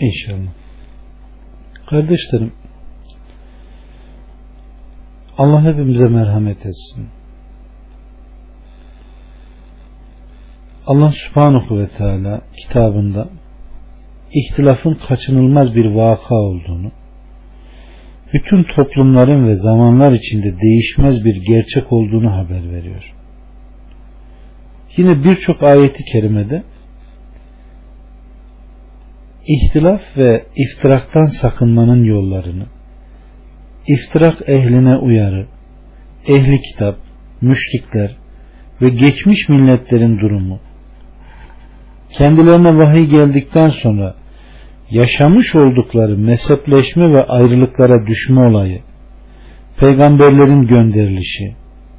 İnşallah. Kardeşlerim Allah hepimize merhamet etsin. Allah subhanahu ve teala kitabında ihtilafın kaçınılmaz bir vaka olduğunu, bütün toplumların ve zamanlar içinde değişmez bir gerçek olduğunu haber veriyor. Yine birçok ayeti kerimede ihtilaf ve iftiraktan sakınmanın yollarını, iftirak ehline uyarı, ehli kitap, müşrikler ve geçmiş milletlerin durumu, kendilerine vahiy geldikten sonra yaşamış oldukları mezhepleşme ve ayrılıklara düşme olayı, peygamberlerin gönderilişi,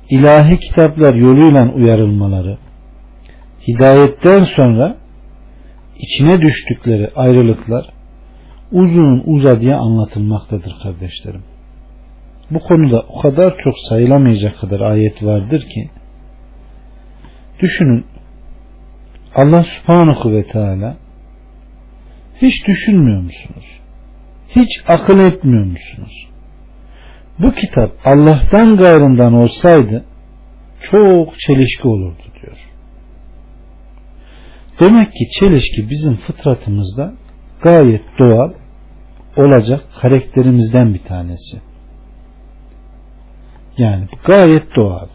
ilahi kitaplar yoluyla uyarılmaları, hidayetten sonra içine düştükleri ayrılıklar uzun uzadıya anlatılmaktadır kardeşlerim. Bu konuda o kadar çok sayılamayacak kadar ayet vardır ki düşünün Allah subhanahu ve teala hiç düşünmüyor musunuz? Hiç akıl etmiyor musunuz? Bu kitap Allah'tan gayrından olsaydı çok çelişki olurdu. Demek ki çelişki bizim fıtratımızda gayet doğal olacak karakterimizden bir tanesi. Yani gayet doğal.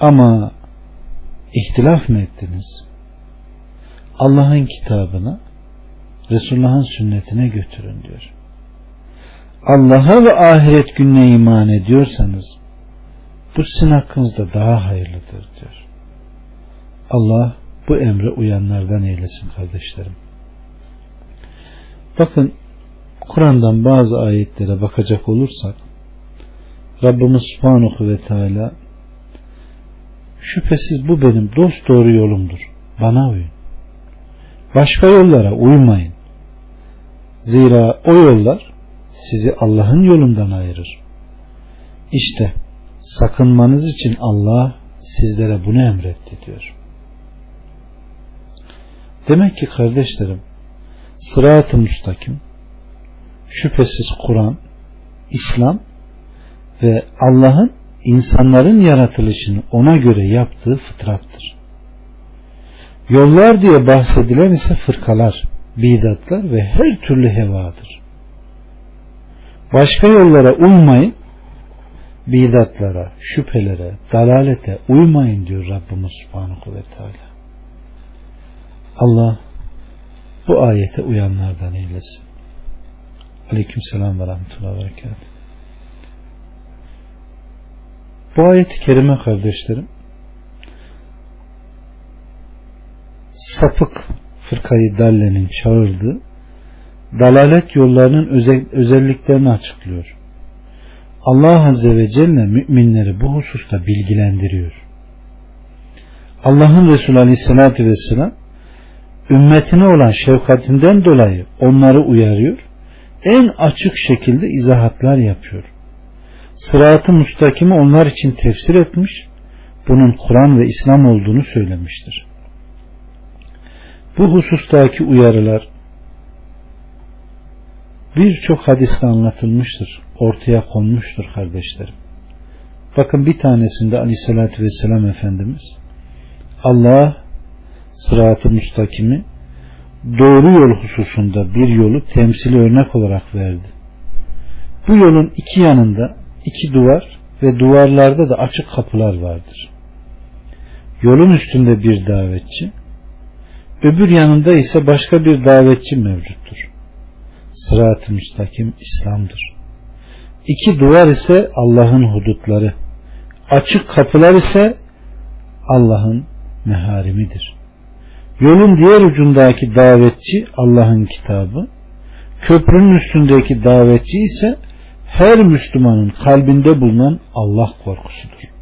Ama ihtilaf mı ettiniz? Allah'ın kitabına Resulullah'ın sünnetine götürün diyor. Allah'a ve ahiret gününe iman ediyorsanız bu sizin hakkınızda daha hayırlıdır diyor. Allah bu emre uyanlardan eylesin kardeşlerim. Bakın Kur'an'dan bazı ayetlere bakacak olursak Rabbimiz Subhanahu ve Teala şüphesiz bu benim dost doğru yolumdur. Bana uyun. Başka yollara uymayın. Zira o yollar sizi Allah'ın yolundan ayırır. İşte sakınmanız için Allah sizlere bunu emretti diyor. Demek ki kardeşlerim sırat-ı müstakim şüphesiz Kur'an, İslam ve Allah'ın insanların yaratılışını ona göre yaptığı fıtrattır. Yollar diye bahsedilen ise fırkalar, bidatlar ve her türlü hevadır. Başka yollara uymayın, bidatlara, şüphelere, dalalete uymayın diyor Rabbimiz Subhanahu ve Teala. Allah bu ayete uyanlardan eylesin. Aleyküm selam ve rahmetullahi ve berekatuhu. Bu ayet-i kerime kardeşlerim sapık fırkayı dallenin çağırdığı dalalet yollarının özel, özelliklerini açıklıyor. Allah Azze ve Celle müminleri bu hususta bilgilendiriyor. Allah'ın Resulü Aleyhisselatü Vesselam ümmetine olan şefkatinden dolayı onları uyarıyor. En açık şekilde izahatlar yapıyor. Sıratı mustakimi onlar için tefsir etmiş, bunun Kur'an ve İslam olduğunu söylemiştir. Bu husustaki uyarılar birçok hadiste anlatılmıştır, ortaya konmuştur kardeşlerim. Bakın bir tanesinde aleyhissalatü vesselam Efendimiz Allah sıratı müstakimi doğru yol hususunda bir yolu temsili örnek olarak verdi. Bu yolun iki yanında iki duvar ve duvarlarda da açık kapılar vardır. Yolun üstünde bir davetçi, öbür yanında ise başka bir davetçi mevcuttur. Sırat-ı müstakim İslam'dır. İki duvar ise Allah'ın hudutları, açık kapılar ise Allah'ın meharimidir. Yolun diğer ucundaki davetçi Allah'ın kitabı, köprünün üstündeki davetçi ise her Müslümanın kalbinde bulunan Allah korkusudur.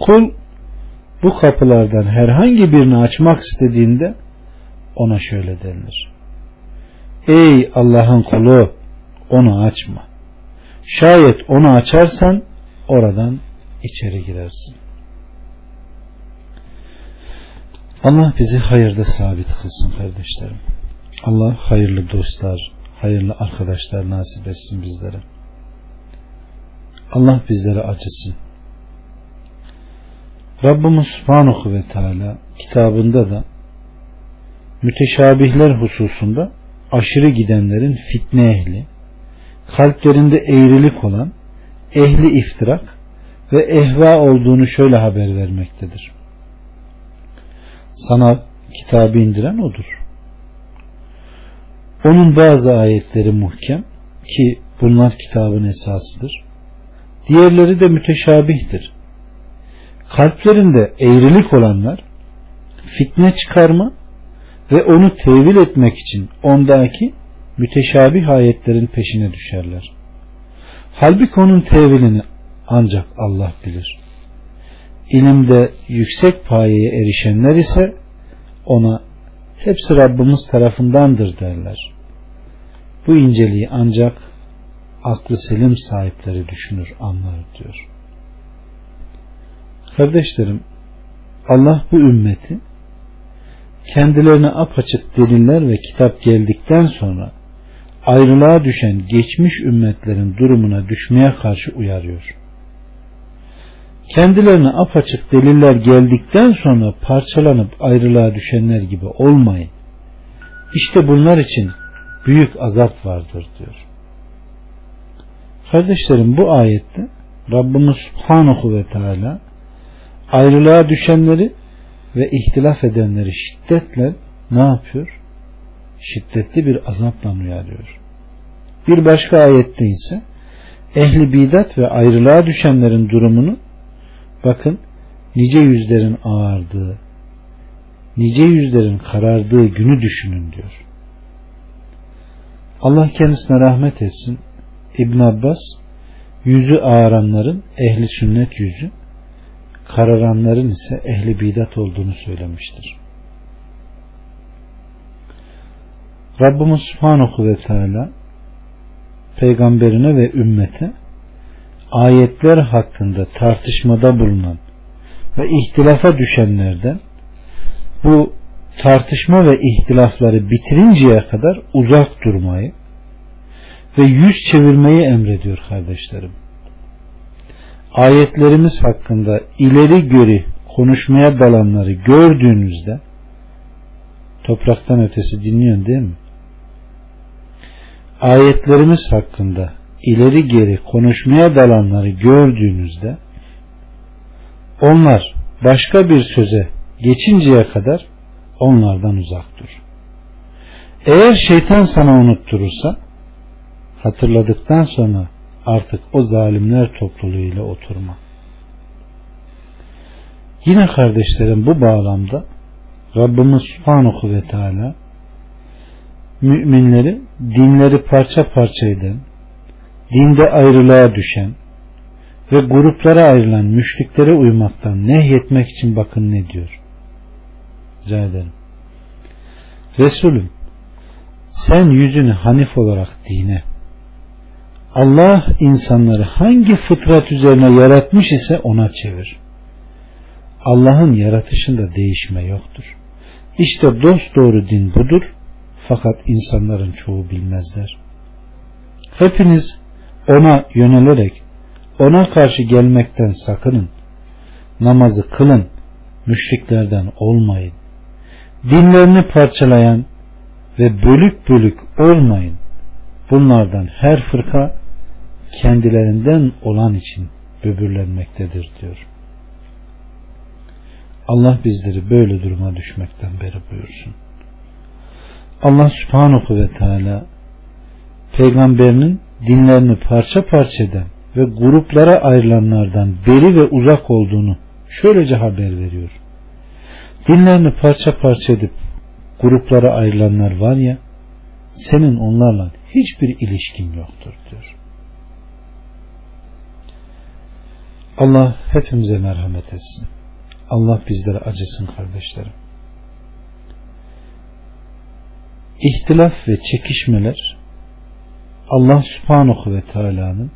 Kul bu kapılardan herhangi birini açmak istediğinde ona şöyle denilir. Ey Allah'ın kulu onu açma. Şayet onu açarsan oradan içeri girersin. Allah bizi hayırda sabit kılsın kardeşlerim. Allah hayırlı dostlar, hayırlı arkadaşlar nasip etsin bizlere. Allah bizlere acısın. Rabbimiz Subhanahu ve Teala kitabında da müteşabihler hususunda aşırı gidenlerin fitne ehli, kalplerinde eğrilik olan ehli iftirak ve ehva olduğunu şöyle haber vermektedir. Sana kitabı indiren odur. Onun bazı ayetleri muhkem ki bunlar kitabın esasıdır. Diğerleri de müteşabihtir. Kalplerinde eğrilik olanlar fitne çıkarma ve onu tevil etmek için ondaki müteşabih ayetlerin peşine düşerler. Halbuki onun tevilini ancak Allah bilir. İlimde yüksek payeye erişenler ise ona hepsi Rabbimiz tarafındandır derler. Bu inceliği ancak aklı selim sahipleri düşünür, anlar diyor. Kardeşlerim, Allah bu ümmeti kendilerine apaçık deliller ve kitap geldikten sonra ayrılığa düşen geçmiş ümmetlerin durumuna düşmeye karşı uyarıyor. Kendilerine apaçık deliller geldikten sonra parçalanıp ayrılığa düşenler gibi olmayın. İşte bunlar için büyük azap vardır diyor. Kardeşlerim bu ayette Rabbimiz Subhanahu ve Teala ayrılığa düşenleri ve ihtilaf edenleri şiddetle ne yapıyor? Şiddetli bir azapla uyarıyor. Bir başka ayette ise ehli bidat ve ayrılığa düşenlerin durumunu bakın nice yüzlerin ağardığı, nice yüzlerin karardığı günü düşünün diyor. Allah kendisine rahmet etsin. İbn Abbas yüzü ağaranların ehli sünnet yüzü, kararanların ise ehli bidat olduğunu söylemiştir. Rabbimiz Subhanahu ve Teala peygamberine ve ümmete ayetler hakkında tartışmada bulunan ve ihtilafa düşenlerden bu tartışma ve ihtilafları bitirinceye kadar uzak durmayı ve yüz çevirmeyi emrediyor kardeşlerim. Ayetlerimiz hakkında ileri göri konuşmaya dalanları gördüğünüzde topraktan ötesi dinliyorsun değil mi? Ayetlerimiz hakkında ileri geri konuşmaya dalanları gördüğünüzde onlar başka bir söze geçinceye kadar onlardan uzak dur. Eğer şeytan sana unutturursa hatırladıktan sonra artık o zalimler topluluğuyla oturma. Yine kardeşlerim bu bağlamda Rabbimiz Subhanahu ve Teala müminleri dinleri parça parça eden, dinde ayrılığa düşen ve gruplara ayrılan müşriklere uymaktan nehyetmek için bakın ne diyor. Rica ederim. Resulüm sen yüzünü hanif olarak dine Allah insanları hangi fıtrat üzerine yaratmış ise ona çevir. Allah'ın yaratışında değişme yoktur. İşte dost doğru din budur fakat insanların çoğu bilmezler. Hepiniz ona yönelerek ona karşı gelmekten sakının. Namazı kılın, müşriklerden olmayın dinlerini parçalayan ve bölük bölük olmayın. Bunlardan her fırka kendilerinden olan için böbürlenmektedir diyor. Allah bizleri böyle duruma düşmekten beri buyursun. Allah subhanahu ve teala peygamberinin dinlerini parça parça eden ve gruplara ayrılanlardan beri ve uzak olduğunu şöylece haber veriyor. Dinlerini parça parça edip gruplara ayrılanlar var ya senin onlarla hiçbir ilişkin yoktur diyor. Allah hepimize merhamet etsin. Allah bizlere acısın kardeşlerim. İhtilaf ve çekişmeler Allah subhanahu ve teala'nın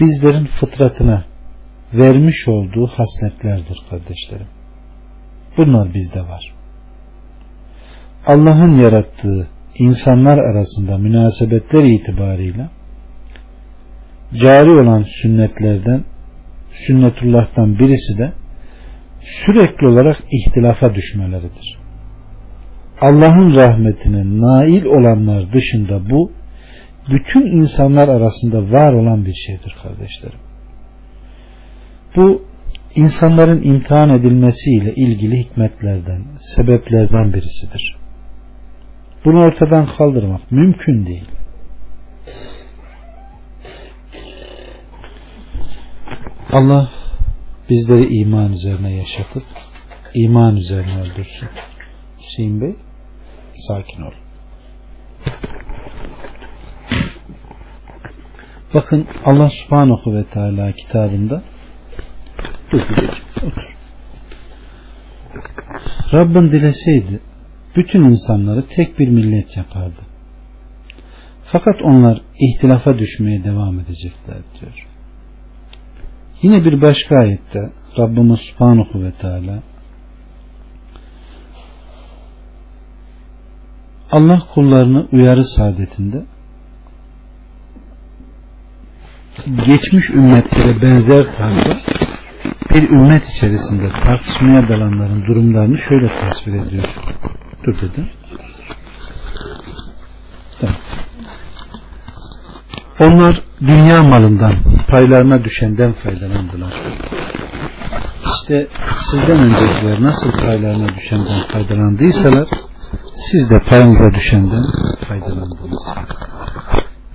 bizlerin fıtratına vermiş olduğu hasletlerdir kardeşlerim. Bunlar bizde var. Allah'ın yarattığı insanlar arasında münasebetler itibarıyla cari olan sünnetlerden sünnetullah'tan birisi de sürekli olarak ihtilafa düşmeleridir. Allah'ın rahmetine nail olanlar dışında bu bütün insanlar arasında var olan bir şeydir kardeşlerim. Bu insanların imtihan edilmesiyle ilgili hikmetlerden, sebeplerden birisidir. Bunu ortadan kaldırmak mümkün değil. Allah bizleri iman üzerine yaşatıp iman üzerine öldürsün. Hüseyin Bey sakin ol. Bakın Allah subhanahu ve teala kitabında otur. Rabbin dileseydi bütün insanları tek bir millet yapardı. Fakat onlar ihtilafa düşmeye devam edecekler diyor. Yine bir başka ayette Rabbimiz Subhanahu ve Teala Allah kullarını uyarı saadetinde geçmiş ümmetlere benzer tarzda bir ümmet içerisinde tartışmaya dalanların durumlarını şöyle tasvir ediyor. Dur dedim. Tamam. Onlar dünya malından paylarına düşenden faydalandılar. İşte sizden öncekiler nasıl paylarına düşenden faydalandıysalar siz de payınıza düşenden faydalandınız.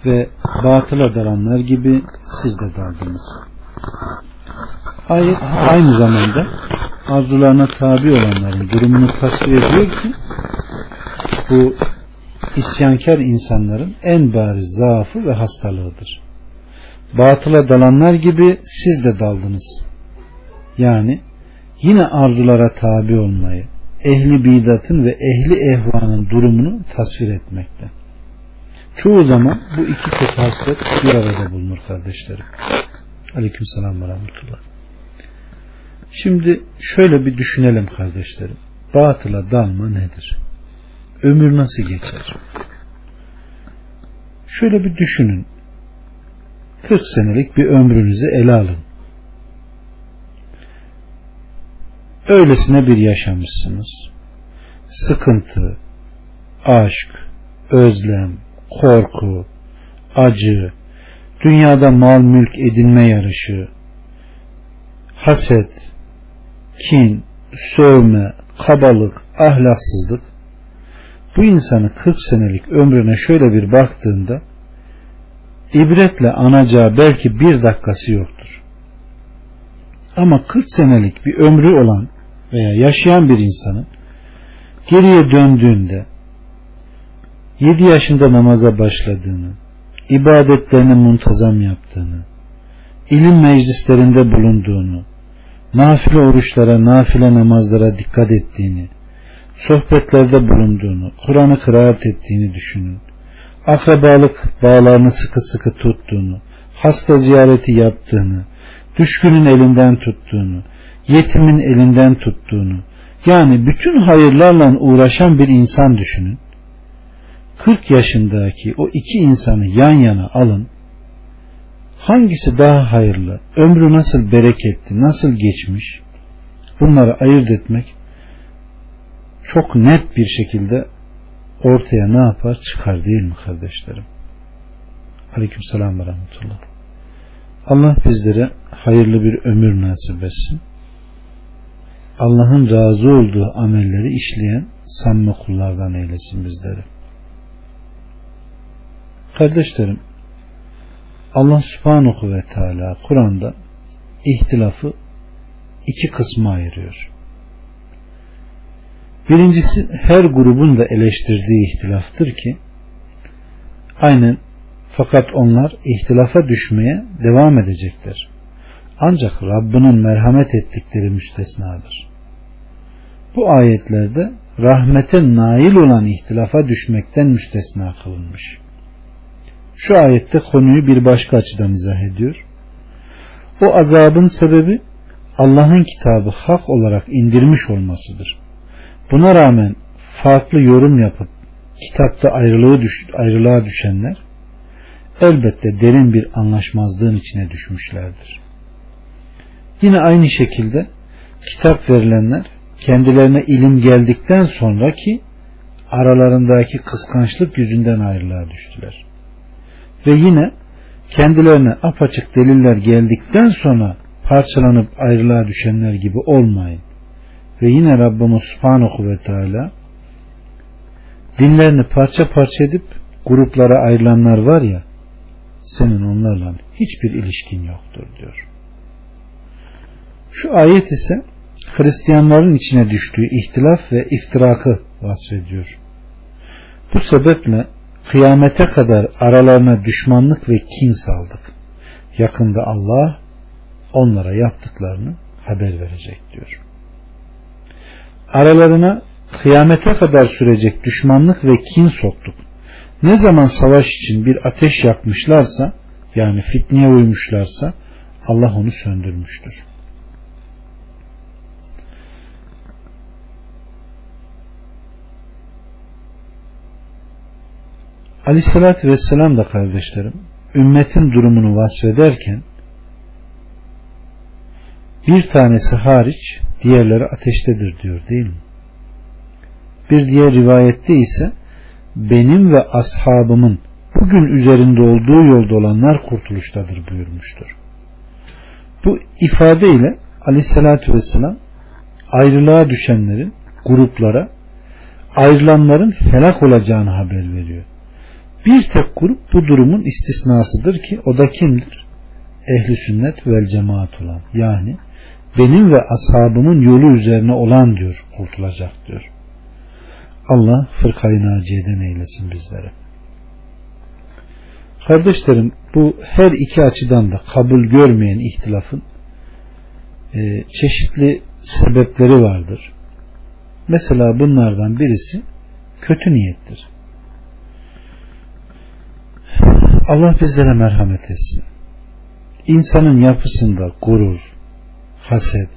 Ve batıla dalanlar gibi siz de daldınız. Ayet aynı zamanda arzularına tabi olanların durumunu tasvir ediyor ki bu isyankar insanların en bariz zaafı ve hastalığıdır. Batıla dalanlar gibi siz de daldınız. Yani yine arzulara tabi olmayı, ehli bidatın ve ehli ehvanın durumunu tasvir etmekte. Çoğu zaman bu iki kötü haslet bir arada bulunur kardeşlerim. Aleyküm selam ve rahmetullah. Şimdi şöyle bir düşünelim kardeşlerim. Batıla dalma nedir? Ömür nasıl geçer? Şöyle bir düşünün. 40 senelik bir ömrünüzü ele alın. Öylesine bir yaşamışsınız. Sıkıntı, aşk, özlem, korku, acı, dünyada mal mülk edinme yarışı, haset, kin, sövme, kabalık, ahlaksızlık bu insanı 40 senelik ömrüne şöyle bir baktığında ibretle anacağı belki bir dakikası yoktur. Ama 40 senelik bir ömrü olan veya yaşayan bir insanın geriye döndüğünde 7 yaşında namaza başladığını, ibadetlerini muntazam yaptığını, ilim meclislerinde bulunduğunu, nafile oruçlara, nafile namazlara dikkat ettiğini, sohbetlerde bulunduğunu, Kur'an'ı kıraat ettiğini düşünün. Akrabalık bağlarını sıkı sıkı tuttuğunu, hasta ziyareti yaptığını, düşkünün elinden tuttuğunu, yetimin elinden tuttuğunu, yani bütün hayırlarla uğraşan bir insan düşünün. 40 yaşındaki o iki insanı yan yana alın. Hangisi daha hayırlı, ömrü nasıl bereketli, nasıl geçmiş, bunları ayırt etmek çok net bir şekilde ortaya ne yapar çıkar değil mi kardeşlerim? Aleyküm selam ve rahmetullah. Allah bizlere hayırlı bir ömür nasip etsin. Allah'ın razı olduğu amelleri işleyen samimi kullardan eylesin bizleri. Kardeşlerim, Allah subhanahu ve teala Kur'an'da ihtilafı iki kısma ayırıyor. Birincisi her grubun da eleştirdiği ihtilaftır ki aynen fakat onlar ihtilafa düşmeye devam edecekler. Ancak Rabbinin merhamet ettikleri müstesnadır. Bu ayetlerde rahmete nail olan ihtilafa düşmekten müstesna kılınmış. Şu ayette konuyu bir başka açıdan izah ediyor. O azabın sebebi Allah'ın kitabı hak olarak indirmiş olmasıdır. Buna rağmen farklı yorum yapıp kitapta ayrılığı düş, ayrılığa düşenler elbette derin bir anlaşmazlığın içine düşmüşlerdir. Yine aynı şekilde kitap verilenler kendilerine ilim geldikten sonraki aralarındaki kıskançlık yüzünden ayrılığa düştüler. Ve yine kendilerine apaçık deliller geldikten sonra parçalanıp ayrılığa düşenler gibi olmayın. Ve yine Rabbimiz Subhanahu ve Teala dinlerini parça parça edip gruplara ayrılanlar var ya senin onlarla hiçbir ilişkin yoktur diyor. Şu ayet ise Hristiyanların içine düştüğü ihtilaf ve iftirakı vasfediyor. Bu sebeple kıyamete kadar aralarına düşmanlık ve kin saldık. Yakında Allah onlara yaptıklarını haber verecek diyor. Aralarına kıyamete kadar sürecek düşmanlık ve kin soktuk. Ne zaman savaş için bir ateş yakmışlarsa yani fitneye uymuşlarsa Allah onu söndürmüştür. Aleyhissalatü Vesselam da kardeşlerim ümmetin durumunu vasfederken bir tanesi hariç diğerleri ateştedir diyor değil mi? Bir diğer rivayette ise benim ve ashabımın bugün üzerinde olduğu yolda olanlar kurtuluştadır buyurmuştur. Bu ifadeyle aleyhissalatü vesselam ayrılığa düşenlerin gruplara ayrılanların helak olacağını haber veriyor. Bir tek grup bu durumun istisnasıdır ki o da kimdir? Ehli sünnet vel cemaat olan yani benim ve ashabımın yolu üzerine olan diyor kurtulacak diyor. Allah fırkayı naciyeden eylesin bizlere. Kardeşlerim bu her iki açıdan da kabul görmeyen ihtilafın e, çeşitli sebepleri vardır. Mesela bunlardan birisi kötü niyettir. Allah bizlere merhamet etsin. İnsanın yapısında gurur, haset,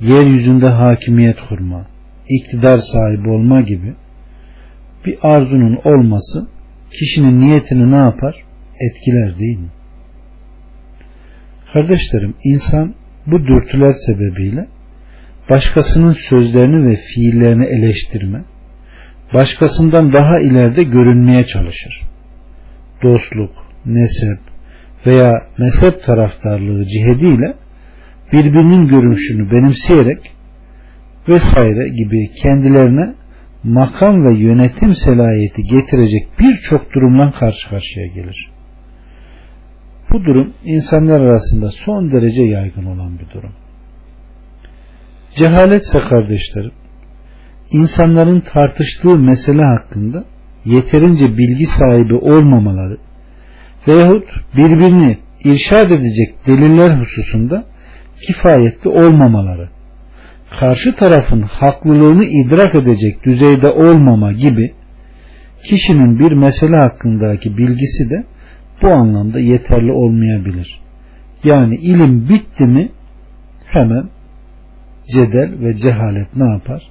yeryüzünde hakimiyet kurma, iktidar sahibi olma gibi bir arzunun olması kişinin niyetini ne yapar? Etkiler değil mi? Kardeşlerim insan bu dürtüler sebebiyle başkasının sözlerini ve fiillerini eleştirme, başkasından daha ileride görünmeye çalışır. Dostluk, nesep veya mezhep taraftarlığı cihediyle birbirinin görünüşünü benimseyerek vesaire gibi kendilerine makam ve yönetim selayeti getirecek birçok durumla karşı karşıya gelir. Bu durum insanlar arasında son derece yaygın olan bir durum. Cehaletse kardeşlerim, insanların tartıştığı mesele hakkında yeterince bilgi sahibi olmamaları veyahut birbirini irşad edecek deliller hususunda kifayetli olmamaları karşı tarafın haklılığını idrak edecek düzeyde olmama gibi kişinin bir mesele hakkındaki bilgisi de bu anlamda yeterli olmayabilir. Yani ilim bitti mi hemen cedel ve cehalet ne yapar?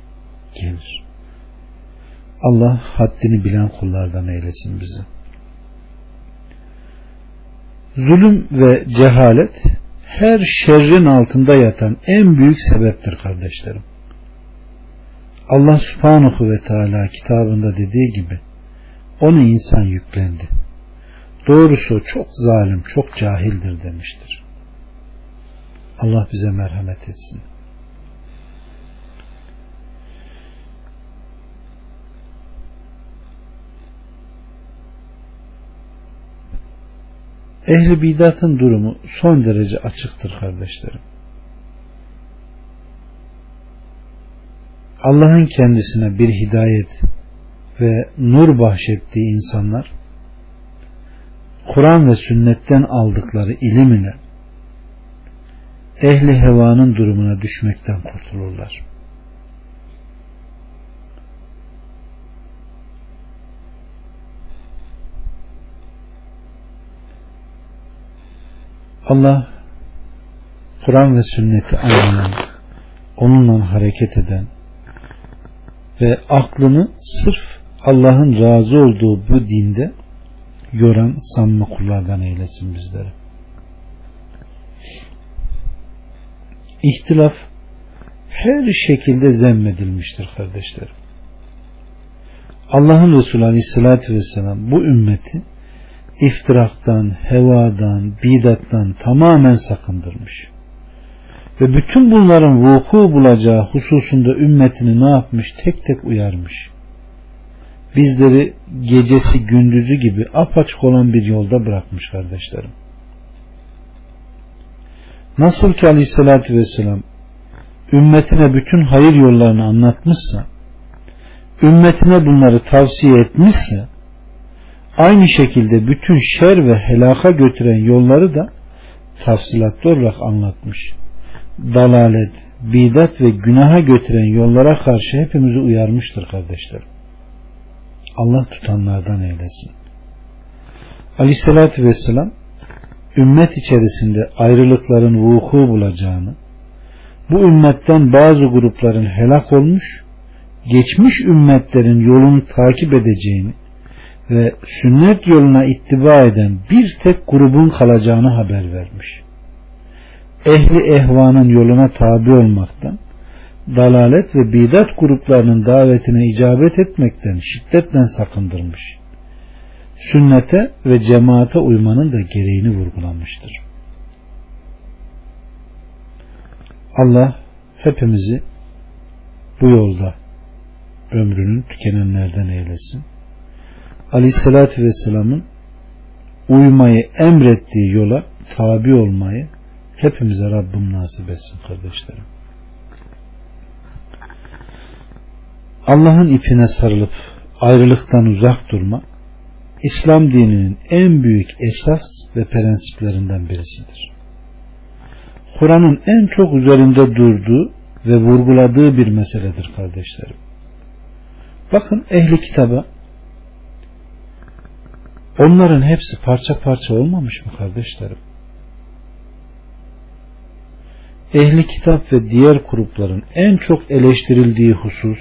Gelir. Allah haddini bilen kullardan eylesin bizi. Zulüm ve cehalet her şerrin altında yatan en büyük sebeptir kardeşlerim. Allah subhanahu ve teala kitabında dediği gibi onu insan yüklendi. Doğrusu çok zalim, çok cahildir demiştir. Allah bize merhamet etsin. Ehli bidatın durumu son derece açıktır kardeşlerim. Allah'ın kendisine bir hidayet ve nur bahşettiği insanlar Kur'an ve sünnetten aldıkları ilim ile ehli hevanın durumuna düşmekten kurtulurlar. Allah Kur'an ve sünneti anlayan, onunla hareket eden, ve aklını sırf Allah'ın razı olduğu bu dinde yoran samimi kullardan eylesin bizleri. İhtilaf her şekilde zemmedilmiştir kardeşlerim. Allah'ın Resulü Aleyhisselatü Vesselam bu ümmeti iftiraktan, hevadan, bidattan tamamen sakındırmış. Ve bütün bunların vuku bulacağı hususunda ümmetini ne yapmış? Tek tek uyarmış. Bizleri gecesi gündüzü gibi apaçık olan bir yolda bırakmış kardeşlerim. Nasıl ki aleyhissalatü vesselam ümmetine bütün hayır yollarını anlatmışsa, ümmetine bunları tavsiye etmişse, aynı şekilde bütün şer ve helaka götüren yolları da tafsilatlı olarak anlatmış. Dalalet, bidat ve günaha götüren yollara karşı hepimizi uyarmıştır kardeşlerim. Allah tutanlardan eylesin. Aleyhissalatü vesselam ümmet içerisinde ayrılıkların vuku bulacağını, bu ümmetten bazı grupların helak olmuş, geçmiş ümmetlerin yolunu takip edeceğini ve sünnet yoluna ittiba eden bir tek grubun kalacağını haber vermiş. Ehli ehvanın yoluna tabi olmaktan, dalalet ve bidat gruplarının davetine icabet etmekten şiddetle sakındırmış. Sünnete ve cemaate uymanın da gereğini vurgulamıştır. Allah hepimizi bu yolda ömrünün tükenenlerden eylesin. Aleyhissalatü Vesselam'ın uymayı emrettiği yola tabi olmayı hepimize Rabbim nasip etsin kardeşlerim. Allah'ın ipine sarılıp ayrılıktan uzak durma İslam dininin en büyük esas ve prensiplerinden birisidir. Kur'an'ın en çok üzerinde durduğu ve vurguladığı bir meseledir kardeşlerim. Bakın ehli kitaba onların hepsi parça parça olmamış mı kardeşlerim? Ehli kitap ve diğer grupların en çok eleştirildiği husus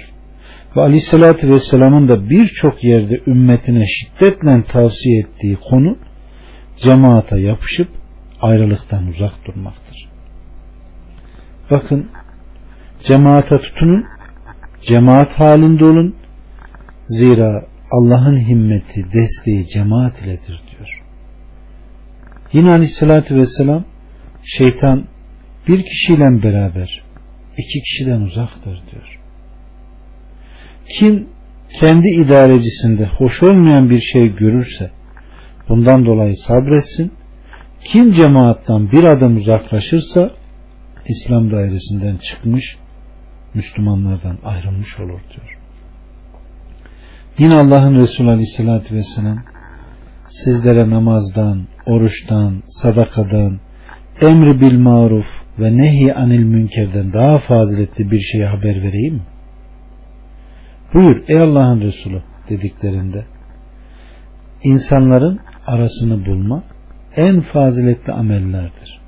ve aleyhissalatü vesselamın da birçok yerde ümmetine şiddetle tavsiye ettiği konu cemaata yapışıp ayrılıktan uzak durmaktır. Bakın cemaate tutunun, cemaat halinde olun. Zira Allah'ın himmeti, desteği cemaat iledir diyor. Yine aleyhissalatü vesselam şeytan bir kişiyle beraber iki kişiden uzaktır diyor. Kim kendi idarecisinde hoş olmayan bir şey görürse bundan dolayı sabretsin. Kim cemaattan bir adım uzaklaşırsa İslam dairesinden çıkmış Müslümanlardan ayrılmış olur diyor. Yine Allah'ın Resulü Aleyhisselatü Vesselam sizlere namazdan, oruçtan, sadakadan, emri bil maruf ve nehi anil münkerden daha faziletli bir şeye haber vereyim mi? Buyur ey Allah'ın Resulü dediklerinde insanların arasını bulma en faziletli amellerdir.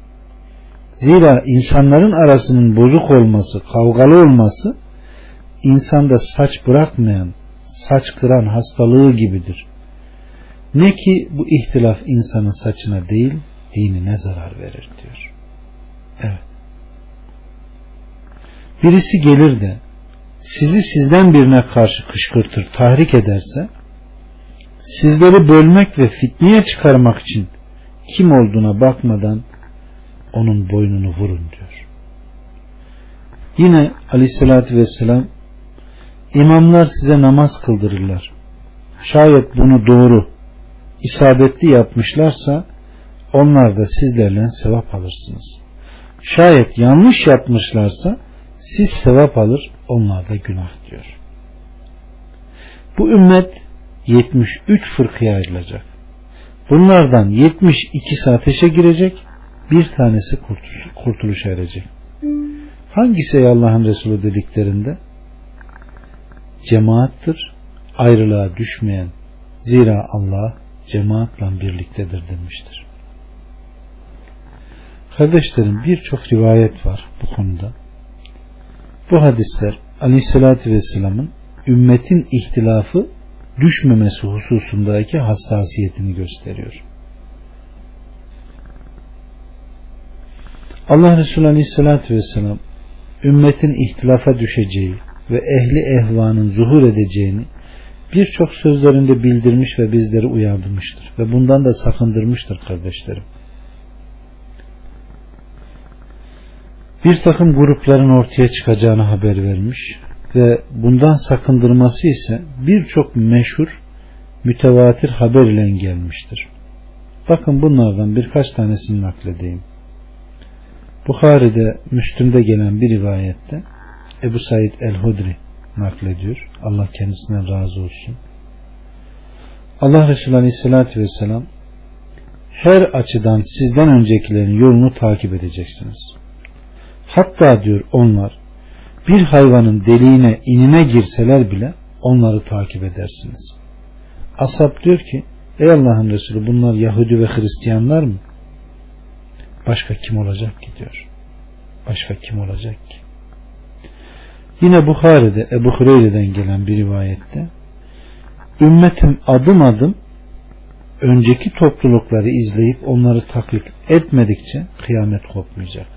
Zira insanların arasının bozuk olması, kavgalı olması insanda saç bırakmayan, saç kıran hastalığı gibidir. Ne ki bu ihtilaf insanın saçına değil, dinine zarar verir diyor. Evet. Birisi gelir de sizi sizden birine karşı kışkırtır, tahrik ederse sizleri bölmek ve fitneye çıkarmak için kim olduğuna bakmadan onun boynunu vurun diyor. Yine aleyhissalatü vesselam imamlar size namaz kıldırırlar. Şayet bunu doğru, isabetli yapmışlarsa onlar da sizlerle sevap alırsınız. Şayet yanlış yapmışlarsa siz sevap alır onlar da günah diyor. Bu ümmet 73 fırkıya ayrılacak. Bunlardan 72'si ateşe girecek, bir tanesi kurtuluşa erecek. Hangisi Allah'ın Resulü dediklerinde? Cemaattır, ayrılığa düşmeyen. Zira Allah cemaatla birliktedir demiştir. Kardeşlerim birçok rivayet var bu konuda. Bu hadisler Aleyhisselatü Vesselam'ın ümmetin ihtilafı düşmemesi hususundaki hassasiyetini gösteriyor. Allah Resulü Aleyhisselatü Vesselam ümmetin ihtilafa düşeceği ve ehli ehvanın zuhur edeceğini birçok sözlerinde bildirmiş ve bizleri uyardırmıştır. Ve bundan da sakındırmıştır kardeşlerim. Bir takım grupların ortaya çıkacağını haber vermiş ve bundan sakındırması ise birçok meşhur mütevatir haber ile gelmiştir. Bakın bunlardan birkaç tanesini nakledeyim. Bukhari'de, Müslüm'de gelen bir rivayette Ebu Said el-Hudri naklediyor. Allah kendisinden razı olsun. Allah Resulü Aleyhisselatü Vesselam her açıdan sizden öncekilerin yolunu takip edeceksiniz. Hatta diyor onlar bir hayvanın deliğine inine girseler bile onları takip edersiniz. Asap diyor ki ey Allah'ın Resulü bunlar Yahudi ve Hristiyanlar mı? Başka kim olacak ki diyor. Başka kim olacak ki? Yine Bukhari'de Ebu Hureyre'den gelen bir rivayette ümmetim adım adım önceki toplulukları izleyip onları taklit etmedikçe kıyamet kopmayacak.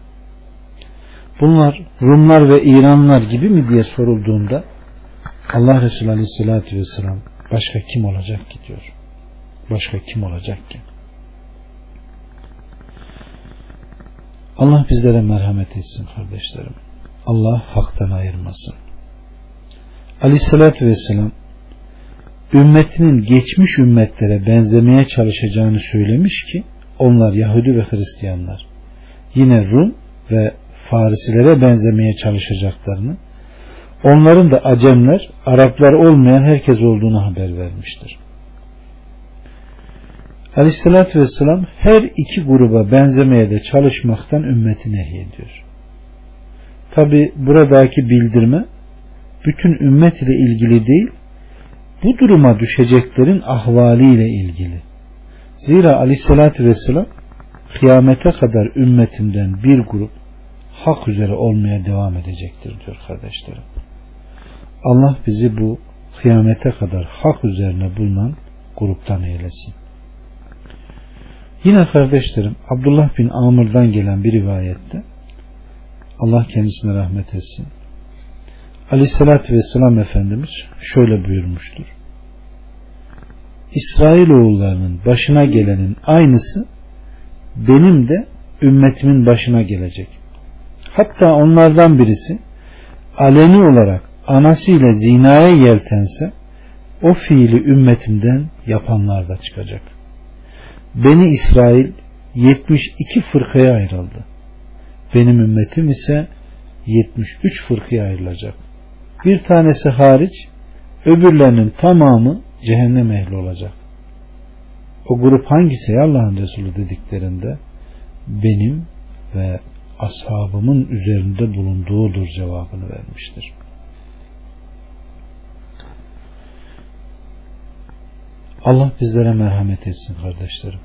Bunlar Rumlar ve İranlar gibi mi diye sorulduğunda Allah Resulü Aleyhisselatü Vesselam başka kim olacak ki diyor. Başka kim olacak ki? Allah bizlere merhamet etsin kardeşlerim. Allah haktan ayırmasın. Aleyhissalatü vesselam ümmetinin geçmiş ümmetlere benzemeye çalışacağını söylemiş ki onlar Yahudi ve Hristiyanlar. Yine Rum ve Farisilere benzemeye çalışacaklarını onların da Acemler, Araplar olmayan herkes olduğunu haber vermiştir. Aleyhissalatü vesselam her iki gruba benzemeye de çalışmaktan ümmeti nehyediyor. Tabi buradaki bildirme bütün ümmet ile ilgili değil, bu duruma düşeceklerin ahvaliyle ilgili. Zira aleyhissalatü vesselam kıyamete kadar ümmetimden bir grup hak üzere olmaya devam edecektir diyor kardeşlerim. Allah bizi bu kıyamete kadar hak üzerine bulunan gruptan eylesin. Yine kardeşlerim Abdullah bin Amr'dan gelen bir rivayette Allah kendisine rahmet etsin. Aleyhissalatü Vesselam Efendimiz şöyle buyurmuştur. İsrailoğullarının başına gelenin aynısı benim de ümmetimin başına gelecek. Hatta onlardan birisi aleni olarak anasıyla zinaya yeltense o fiili ümmetimden yapanlar da çıkacak. Beni İsrail 72 fırkaya ayrıldı. Benim ümmetim ise 73 fırkaya ayrılacak. Bir tanesi hariç öbürlerinin tamamı cehennem ehli olacak. O grup hangisi ya Allah'ın Resulü dediklerinde benim ve ashabımın üzerinde bulunduğudur cevabını vermiştir. Allah bizlere merhamet etsin kardeşlerim.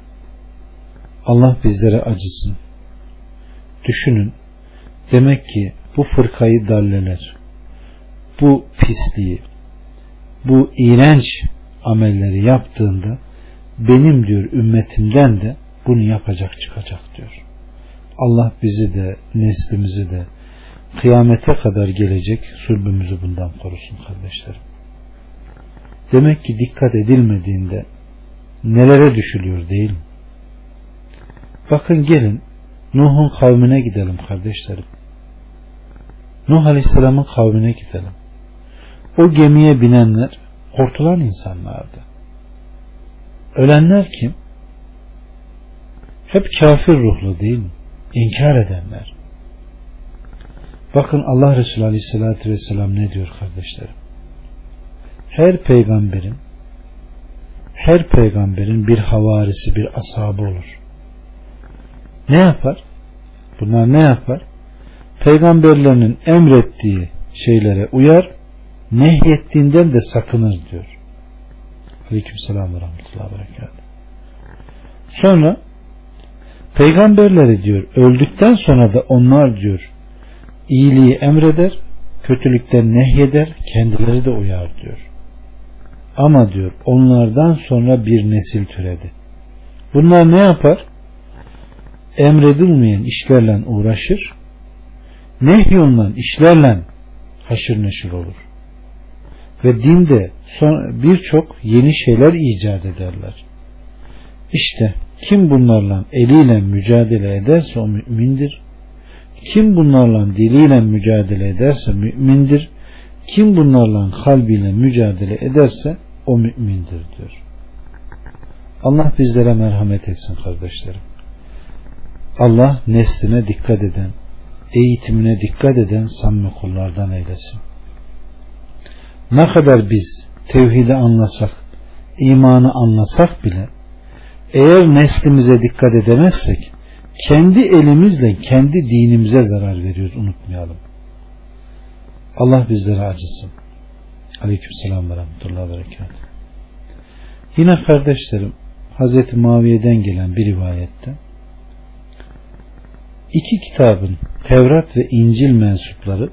Allah bizlere acısın. Düşünün. Demek ki bu fırkayı dalleler, bu pisliği, bu iğrenç amelleri yaptığında benim diyor ümmetimden de bunu yapacak çıkacak diyor. Allah bizi de neslimizi de kıyamete kadar gelecek sulbümüzü bundan korusun kardeşlerim. Demek ki dikkat edilmediğinde nelere düşülüyor değil mi? Bakın gelin Nuh'un kavmine gidelim kardeşlerim. Nuh Aleyhisselam'ın kavmine gidelim. O gemiye binenler kurtulan insanlardı. Ölenler kim? Hep kafir ruhlu değil mi? İnkar edenler. Bakın Allah Resulü Aleyhisselatü Vesselam ne diyor kardeşlerim? Her peygamberin her peygamberin bir havarisi, bir ashabı olur. Ne yapar? Bunlar ne yapar? Peygamberlerinin emrettiği şeylere uyar, nehyettiğinden de sakınır diyor. Aleyküm selam ve rahmetullahi ve Sonra peygamberleri diyor öldükten sonra da onlar diyor iyiliği emreder, kötülükten nehyeder, kendileri de uyar diyor. Ama diyor onlardan sonra bir nesil türedi. Bunlar ne yapar? Emredilmeyen işlerle uğraşır, nehyolunan işlerle haşır neşir olur. Ve dinde birçok yeni şeyler icat ederler. İşte kim bunlarla eliyle mücadele ederse o mümindir. Kim bunlarla diliyle mücadele ederse mümindir. Kim bunlarla kalbiyle mücadele ederse o mümindir diyor. Allah bizlere merhamet etsin kardeşlerim. Allah nesline dikkat eden, eğitimine dikkat eden samimi kullardan eylesin. Ne kadar biz tevhidi anlasak, imanı anlasak bile eğer neslimize dikkat edemezsek kendi elimizle kendi dinimize zarar veriyoruz unutmayalım. Allah bizlere acısın. Aleyküm selam ve rahmetullahi ve. Yine kardeşlerim Hz. Muaviye'den gelen bir rivayette iki kitabın Tevrat ve İncil mensupları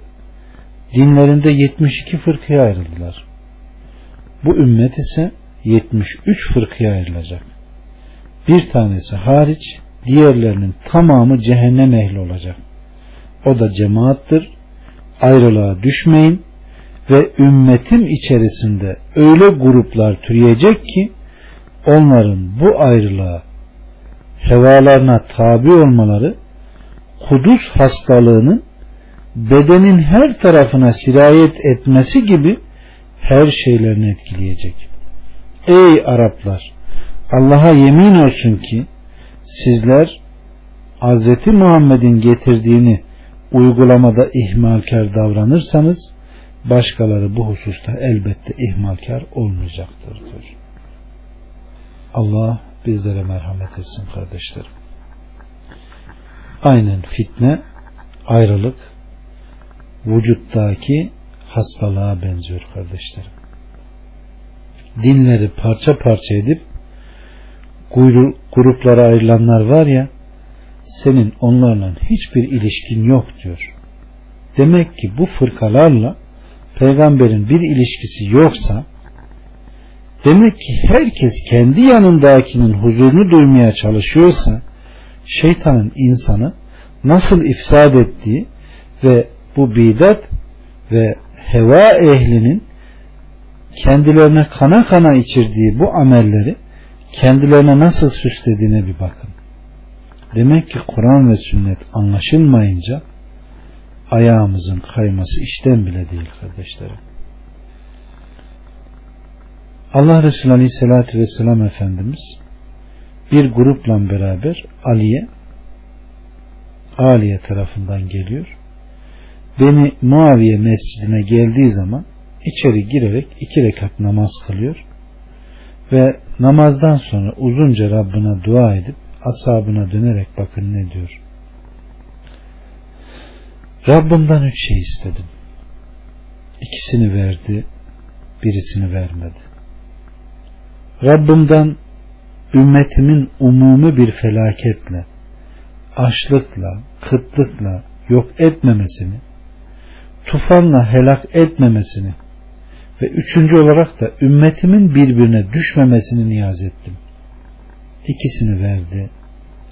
dinlerinde 72 fırkaya ayrıldılar. Bu ümmet ise 73 fırkaya ayrılacak. Bir tanesi hariç diğerlerinin tamamı cehennem ehli olacak. O da cemaattir. Ayrılığa düşmeyin ve ümmetim içerisinde öyle gruplar türeyecek ki onların bu ayrılığa hevalarına tabi olmaları kuduz hastalığının bedenin her tarafına sirayet etmesi gibi her şeylerini etkileyecek. Ey Araplar! Allah'a yemin olsun ki sizler Hz. Muhammed'in getirdiğini uygulamada ihmalkar davranırsanız başkaları bu hususta elbette ihmalkar olmayacaktır diyor. Allah bizlere merhamet etsin kardeşlerim. Aynen fitne, ayrılık, vücuttaki hastalığa benziyor kardeşlerim. Dinleri parça parça edip gruplara ayrılanlar var ya senin onlarla hiçbir ilişkin yok diyor. Demek ki bu fırkalarla peygamberin bir ilişkisi yoksa demek ki herkes kendi yanındakinin huzurunu duymaya çalışıyorsa şeytanın insanı nasıl ifsad ettiği ve bu bidat ve heva ehlinin kendilerine kana kana içirdiği bu amelleri kendilerine nasıl süslediğine bir bakın. Demek ki Kur'an ve sünnet anlaşılmayınca ayağımızın kayması işten bile değil kardeşlerim. Allah Resulü Aleyhisselatü Vesselam Efendimiz bir grupla beraber Ali'ye Aliye tarafından geliyor. Beni Muaviye mescidine geldiği zaman içeri girerek iki rekat namaz kılıyor ve namazdan sonra uzunca Rabbine dua edip asabına dönerek bakın ne diyor. Rabbimden üç şey istedim. İkisini verdi, birisini vermedi. Rabbimden ümmetimin umumi bir felaketle, açlıkla, kıtlıkla yok etmemesini, tufanla helak etmemesini ve üçüncü olarak da ümmetimin birbirine düşmemesini niyaz ettim. İkisini verdi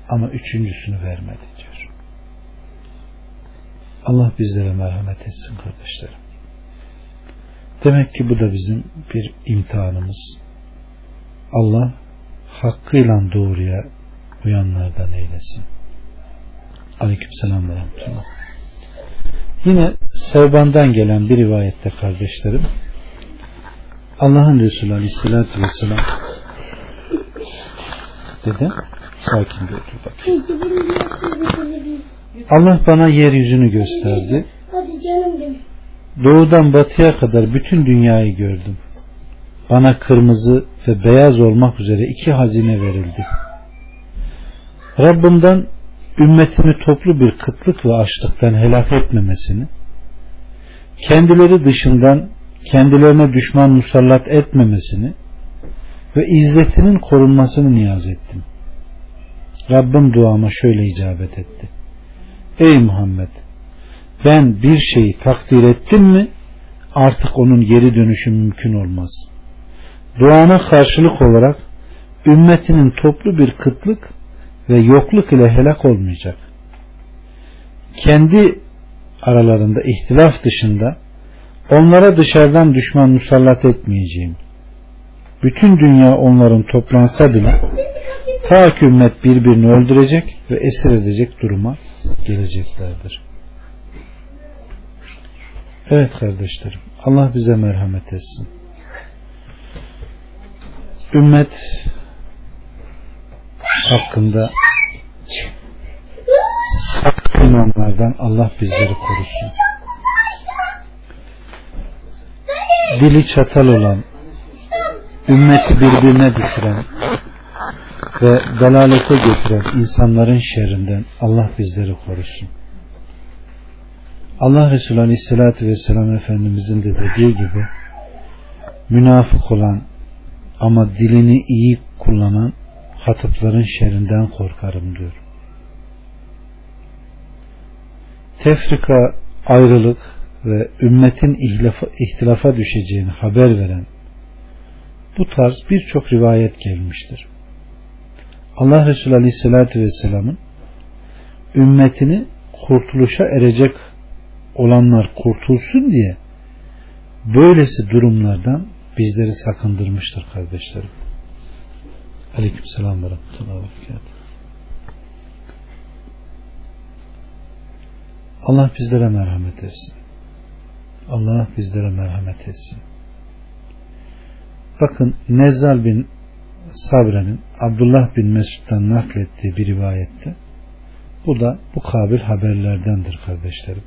ama üçüncüsünü vermedi diyor. Allah bizlere merhamet etsin kardeşlerim. Demek ki bu da bizim bir imtihanımız. Allah hakkıyla doğruya uyanlardan eylesin. Aleyküm selam ve rahmetullah. Yine Sevban'dan gelen bir rivayette kardeşlerim Allah'ın Resulü Aleyhisselatü Vesselam dedi sakin bir otur bakayım. Allah bana yeryüzünü gösterdi. Doğudan batıya kadar bütün dünyayı gördüm. Bana kırmızı ve beyaz olmak üzere iki hazine verildi. Rabbimden ümmetimi toplu bir kıtlık ve açlıktan helak etmemesini, kendileri dışından kendilerine düşman musallat etmemesini ve izzetinin korunmasını niyaz ettim. Rabbim duama şöyle icabet etti. Ey Muhammed! ben bir şeyi takdir ettim mi artık onun geri dönüşü mümkün olmaz. Duana karşılık olarak ümmetinin toplu bir kıtlık ve yokluk ile helak olmayacak. Kendi aralarında ihtilaf dışında onlara dışarıdan düşman musallat etmeyeceğim. Bütün dünya onların toplansa bile ta ümmet birbirini öldürecek ve esir edecek duruma geleceklerdir. Evet kardeşlerim Allah bize merhamet etsin. Ümmet hakkında sakın imamlardan Allah bizleri korusun. Dili çatal olan, ümmeti birbirine düşüren ve dalalete götüren insanların şerrinden Allah bizleri korusun. Allah Resulü Aleyhisselatü Vesselam Efendimizin de dediği gibi münafık olan ama dilini iyi kullanan hatıpların şerrinden korkarım diyor. Tefrika, ayrılık ve ümmetin ihtilafa düşeceğini haber veren bu tarz birçok rivayet gelmiştir. Allah Resulü Aleyhisselatü Vesselam'ın ümmetini kurtuluşa erecek olanlar kurtulsun diye böylesi durumlardan bizleri sakındırmıştır kardeşlerim. Aleyküm selam ve rahmetullahi Allah bizlere merhamet etsin. Allah bizlere merhamet etsin. Bakın Nezzal bin Sabre'nin Abdullah bin Mesud'dan naklettiği bir rivayette bu da bu kabil haberlerdendir kardeşlerim.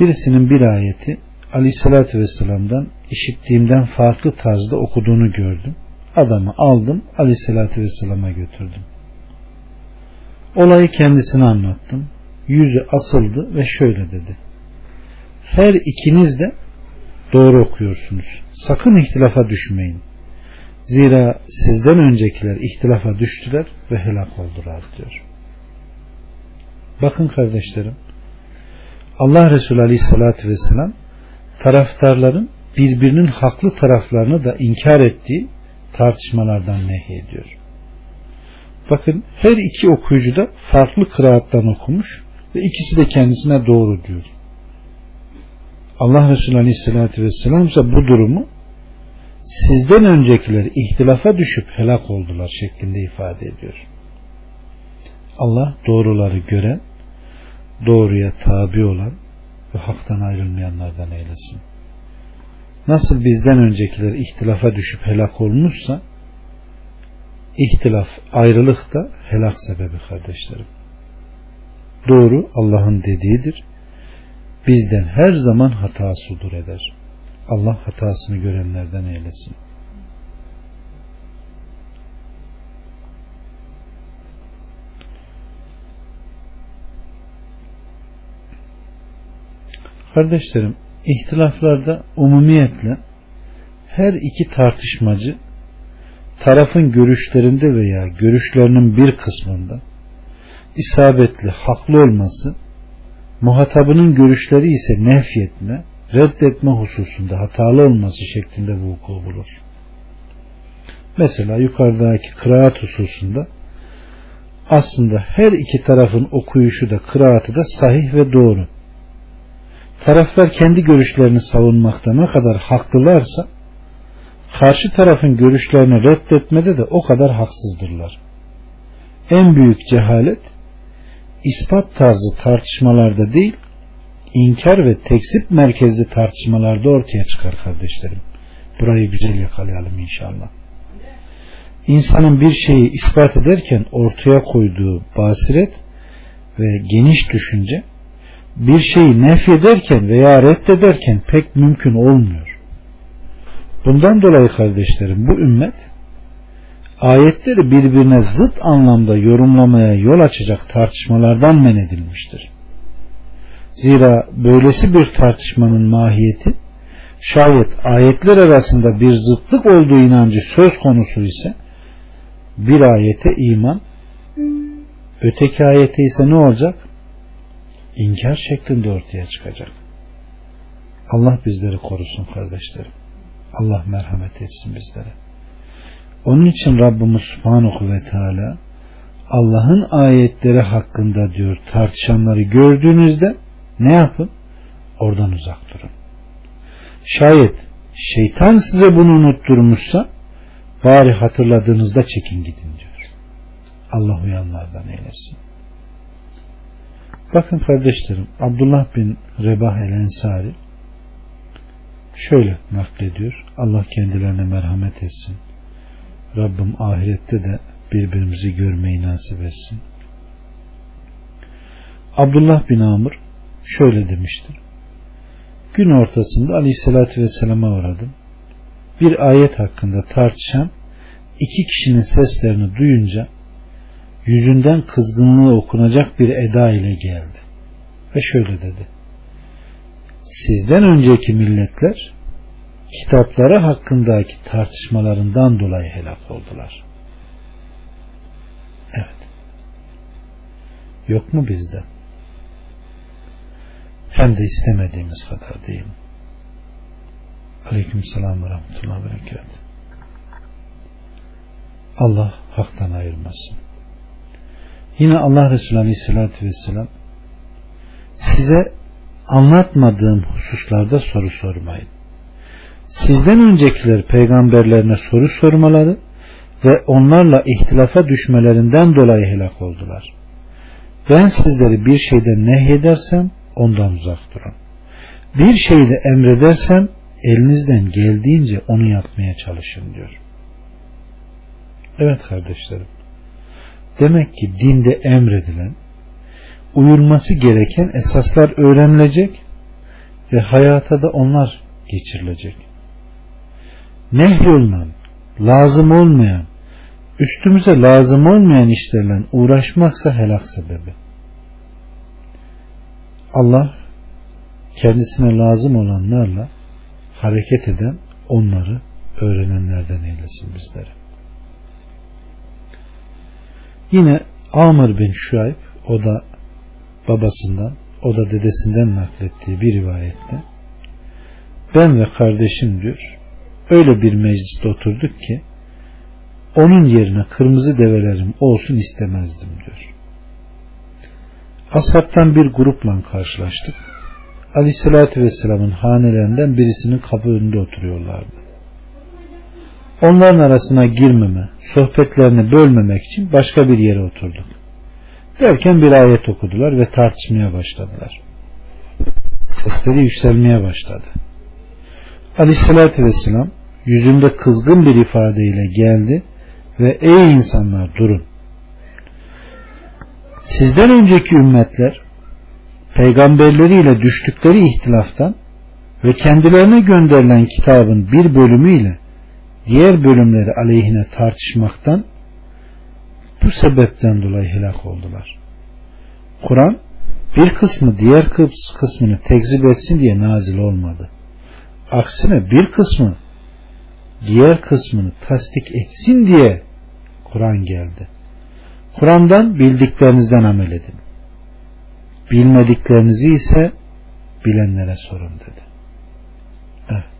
Birisinin bir ayeti Aleyhisselatü Vesselam'dan işittiğimden farklı tarzda okuduğunu gördüm. Adamı aldım Aleyhisselatü Vesselam'a götürdüm. Olayı kendisine anlattım. Yüzü asıldı ve şöyle dedi. Her ikiniz de doğru okuyorsunuz. Sakın ihtilafa düşmeyin. Zira sizden öncekiler ihtilafa düştüler ve helak oldular diyor. Bakın kardeşlerim Allah Resulü Aleyhisselatü Vesselam taraftarların birbirinin haklı taraflarını da inkar ettiği tartışmalardan nehyediyor. Bakın her iki okuyucu da farklı kıraattan okumuş ve ikisi de kendisine doğru diyor. Allah Resulü Aleyhisselatü Vesselam ise bu durumu sizden öncekiler ihtilafa düşüp helak oldular şeklinde ifade ediyor. Allah doğruları gören, doğruya tabi olan ve haktan ayrılmayanlardan eylesin. Nasıl bizden öncekiler ihtilafa düşüp helak olmuşsa ihtilaf, ayrılık da helak sebebi kardeşlerim. Doğru Allah'ın dediğidir. Bizden her zaman hata sudur eder. Allah hatasını görenlerden eylesin. Kardeşlerim, ihtilaflarda umumiyetle her iki tartışmacı tarafın görüşlerinde veya görüşlerinin bir kısmında isabetli, haklı olması, muhatabının görüşleri ise nefyetme, reddetme hususunda hatalı olması şeklinde vuku bulur. Mesela yukarıdaki kıraat hususunda aslında her iki tarafın okuyuşu da kıraatı da sahih ve doğru. Taraflar kendi görüşlerini savunmakta ne kadar haklılarsa karşı tarafın görüşlerini reddetmede de o kadar haksızdırlar. En büyük cehalet ispat tarzı tartışmalarda değil inkar ve tekzip merkezli tartışmalarda ortaya çıkar kardeşlerim. Burayı güzel yakalayalım inşallah. İnsanın bir şeyi ispat ederken ortaya koyduğu basiret ve geniş düşünce bir şeyi nefyederken veya reddederken pek mümkün olmuyor. Bundan dolayı kardeşlerim bu ümmet ayetleri birbirine zıt anlamda yorumlamaya yol açacak tartışmalardan men edilmiştir. Zira böylesi bir tartışmanın mahiyeti şayet ayetler arasında bir zıtlık olduğu inancı söz konusu ise bir ayete iman öteki ayete ise ne olacak? İnkar şeklinde ortaya çıkacak. Allah bizleri korusun kardeşlerim. Allah merhamet etsin bizlere. Onun için Rabbimiz Subhanahu ve Teala Allah'ın ayetleri hakkında diyor tartışanları gördüğünüzde ne yapın? Oradan uzak durun. Şayet şeytan size bunu unutturmuşsa bari hatırladığınızda çekin gidin diyor. Allah uyanlardan eylesin. Bakın kardeşlerim Abdullah bin Rebah el Ensari şöyle naklediyor. Allah kendilerine merhamet etsin. Rabbim ahirette de birbirimizi görmeyi nasip etsin. Abdullah bin Amr şöyle demiştir. Gün ortasında Aleyhisselatü Vesselam'a uğradım. Bir ayet hakkında tartışan iki kişinin seslerini duyunca yüzünden kızgınlığı okunacak bir eda ile geldi. Ve şöyle dedi. Sizden önceki milletler kitapları hakkındaki tartışmalarından dolayı helak oldular. Evet. Yok mu bizde? Hem de istemediğimiz kadar mi? Aleyküm selam ve rahmetullahi ve. Allah haktan ayırmasın. Yine Allah Resulü Aleyhisselatü Vesselam size anlatmadığım hususlarda soru sormayın. Sizden öncekiler peygamberlerine soru sormaları ve onlarla ihtilafa düşmelerinden dolayı helak oldular. Ben sizleri bir şeyden nehyedersem ondan uzak durun. Bir şeyi de emredersem elinizden geldiğince onu yapmaya çalışın diyor. Evet kardeşlerim. Demek ki dinde emredilen, uyulması gereken esaslar öğrenilecek ve hayata da onlar geçirilecek. Nehyolunan, lazım olmayan, üstümüze lazım olmayan işlerle uğraşmaksa helak sebebi. Allah kendisine lazım olanlarla hareket eden onları öğrenenlerden eylesin bizleri. Yine Amr bin Şuayb o da babasından o da dedesinden naklettiği bir rivayette ben ve kardeşim diyor öyle bir mecliste oturduk ki onun yerine kırmızı develerim olsun istemezdim diyor. Ashabtan bir grupla karşılaştık. Aleyhissalatü Vesselam'ın hanelerinden birisinin kapı önünde oturuyorlardı. Onların arasına girmeme, sohbetlerini bölmemek için başka bir yere oturduk. Derken bir ayet okudular ve tartışmaya başladılar. Sesleri yükselmeye başladı. Aleyhissalatü Vesselam yüzünde kızgın bir ifadeyle geldi ve ey insanlar durun. Sizden önceki ümmetler peygamberleriyle düştükleri ihtilaftan ve kendilerine gönderilen kitabın bir bölümüyle diğer bölümleri aleyhine tartışmaktan bu sebepten dolayı helak oldular. Kur'an bir kısmı diğer kısmını tekzip etsin diye nazil olmadı. Aksine bir kısmı diğer kısmını tasdik etsin diye Kur'an geldi. Kur'an'dan bildiklerinizden amel edin. Bilmediklerinizi ise bilenlere sorun dedi. Evet.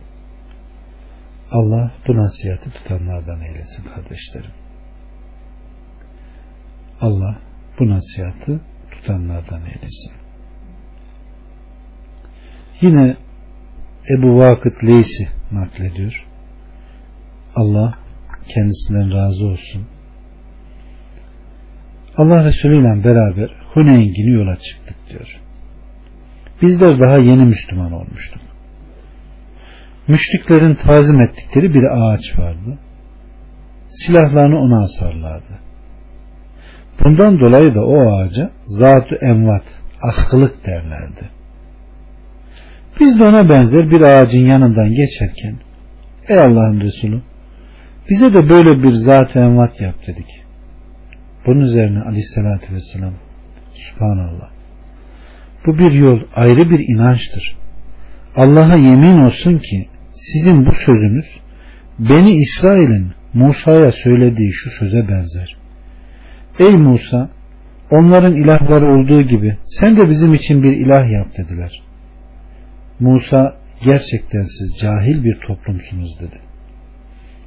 Allah bu nasihati tutanlardan eylesin kardeşlerim. Allah bu nasihatı tutanlardan eylesin. Yine Ebu Vakıt Leysi naklediyor. Allah kendisinden razı olsun. Allah Resulü ile beraber Huneyn günü yola çıktık diyor. Bizler daha yeni Müslüman olmuştuk. Müşriklerin tazim ettikleri bir ağaç vardı. Silahlarını ona asarlardı. Bundan dolayı da o ağaca zatü envat, askılık derlerdi. Biz de ona benzer bir ağacın yanından geçerken Ey Allah'ın Resulü bize de böyle bir zat envat yap dedik. Bunun üzerine aleyhissalatü vesselam Subhanallah. Bu bir yol ayrı bir inançtır. Allah'a yemin olsun ki sizin bu sözünüz Beni İsrail'in Musa'ya söylediği şu söze benzer. Ey Musa onların ilahları olduğu gibi sen de bizim için bir ilah yap dediler. Musa gerçekten siz cahil bir toplumsunuz dedi.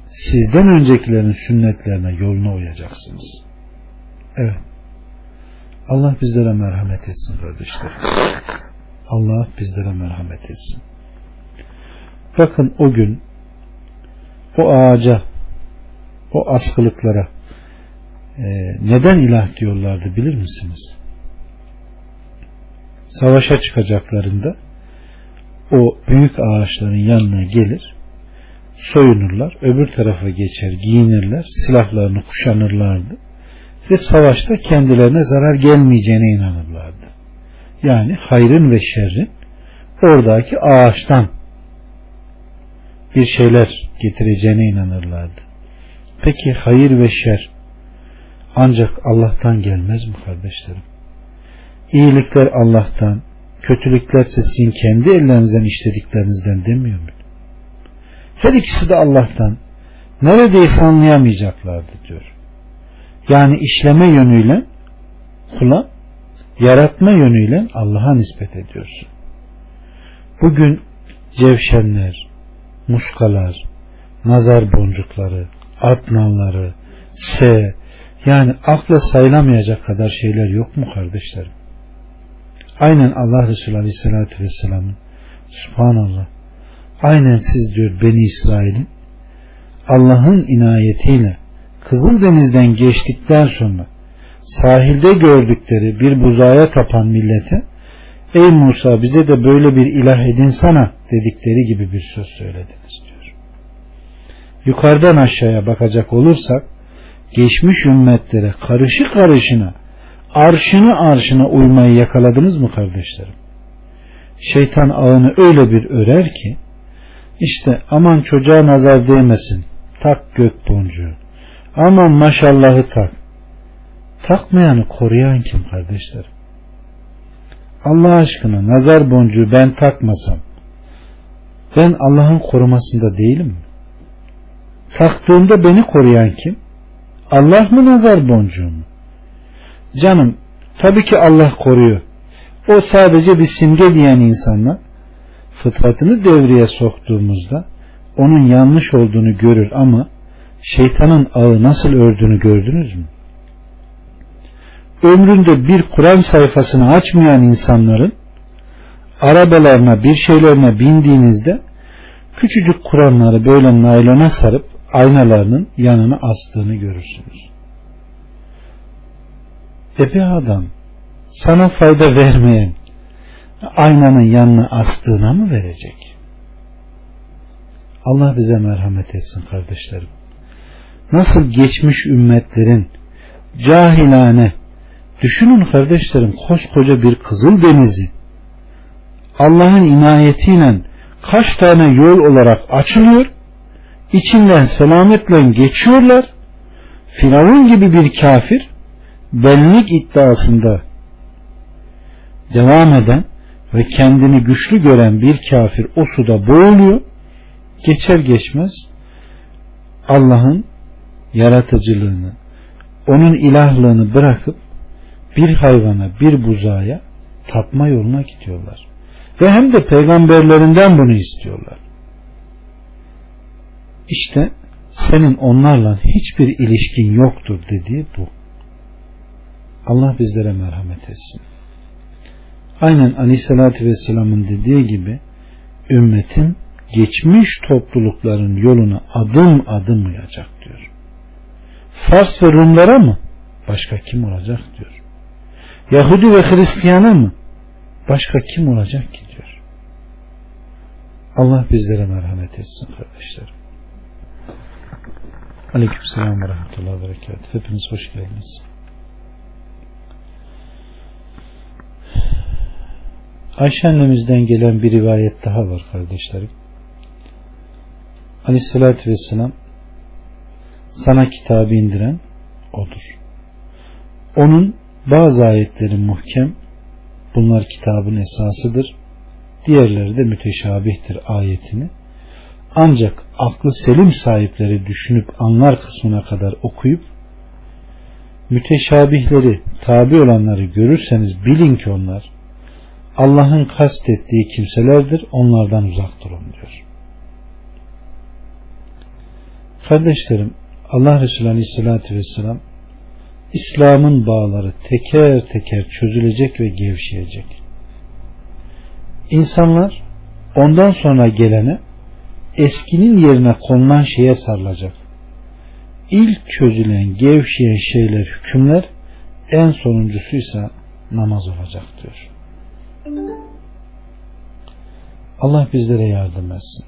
Sizden öncekilerin sünnetlerine yoluna uyacaksınız. Evet. Allah bizlere merhamet etsin kardeşler. Allah bizlere merhamet etsin. Bakın o gün o ağaca o askılıklara e, neden ilah diyorlardı bilir misiniz? Savaşa çıkacaklarında o büyük ağaçların yanına gelir soyunurlar öbür tarafa geçer giyinirler silahlarını kuşanırlardı ve savaşta kendilerine zarar gelmeyeceğine inanırlardı. Yani hayrın ve şerrin oradaki ağaçtan bir şeyler getireceğine inanırlardı. Peki hayır ve şer ancak Allah'tan gelmez mi kardeşlerim? İyilikler Allah'tan, kötülüklerse sizin kendi ellerinizden işlediklerinizden demiyor mu? Her ikisi de Allah'tan. Neredeyse anlayamayacaklardı diyor. Yani işleme yönüyle kula, yaratma yönüyle Allah'a nispet ediyorsun. Bugün cevşenler, muskalar, nazar boncukları, atnalları, se, yani akla sayılamayacak kadar şeyler yok mu kardeşlerim? Aynen Allah Resulü Aleyhisselatü Vesselam'ın Subhanallah aynen siz diyor Beni İsrail'in Allah'ın inayetiyle Kızıldeniz'den geçtikten sonra sahilde gördükleri bir buzaya tapan millete ey Musa bize de böyle bir ilah edinsana dedikleri gibi bir söz söylediniz diyor. Yukarıdan aşağıya bakacak olursak geçmiş ümmetlere karışı karışına arşını arşına uymayı yakaladınız mı kardeşlerim? Şeytan ağını öyle bir örer ki işte aman çocuğa nazar değmesin tak gök boncuğu aman maşallahı tak takmayanı koruyan kim kardeşlerim? Allah aşkına nazar boncuğu ben takmasam ben Allah'ın korumasında değilim mi? Taktığımda beni koruyan kim? Allah mı nazar boncuğu mu? Canım tabii ki Allah koruyor. O sadece bir simge diyen insanlar fıtratını devreye soktuğumuzda onun yanlış olduğunu görür ama şeytanın ağı nasıl ördüğünü gördünüz mü? Ömründe bir Kur'an sayfasını açmayan insanların arabalarına bir şeylerine bindiğinizde küçücük Kur'anları böyle naylona sarıp aynalarının yanına astığını görürsünüz. Ebe adam sana fayda vermeyen aynanın yanına astığına mı verecek? Allah bize merhamet etsin kardeşlerim. Nasıl geçmiş ümmetlerin cahilane düşünün kardeşlerim koskoca bir kızıl denizi Allah'ın inayetiyle kaç tane yol olarak açılıyor içinden selametle geçiyorlar Firavun gibi bir kafir benlik iddiasında devam eden ve kendini güçlü gören bir kafir o suda boğuluyor. Geçer geçmez Allah'ın yaratıcılığını, onun ilahlığını bırakıp bir hayvana, bir buzaya tapma yoluna gidiyorlar. Ve hem de peygamberlerinden bunu istiyorlar. İşte senin onlarla hiçbir ilişkin yoktur dediği bu. Allah bizlere merhamet etsin. Aynen Aleyhisselatü Vesselam'ın dediği gibi ümmetin geçmiş toplulukların yoluna adım adım uyacak diyor. Fars ve Rumlara mı? Başka kim olacak diyor. Yahudi ve Hristiyana mı? Başka kim olacak ki diyor. Allah bizlere merhamet etsin kardeşlerim. Aleyküm selam ve rahmetullahi ve berekat. Hepiniz hoş geldiniz. Ayşe annemizden gelen bir rivayet daha var kardeşlerim. Aleyhissalatü vesselam sana kitabı indiren odur. Onun bazı ayetleri muhkem bunlar kitabın esasıdır. Diğerleri de müteşabihtir ayetini. Ancak aklı selim sahipleri düşünüp anlar kısmına kadar okuyup müteşabihleri, tabi olanları görürseniz bilin ki onlar Allah'ın kastettiği kimselerdir, onlardan uzak durun diyor. Kardeşlerim, Allah Resulü Aleyhisselatü Vesselam İslam'ın bağları teker teker çözülecek ve gevşeyecek. İnsanlar ondan sonra gelene eskinin yerine konulan şeye sarılacak. İlk çözülen gevşeyen şeyler, hükümler en sonuncusuysa namaz olacak diyor. Allah bizlere yardım etsin.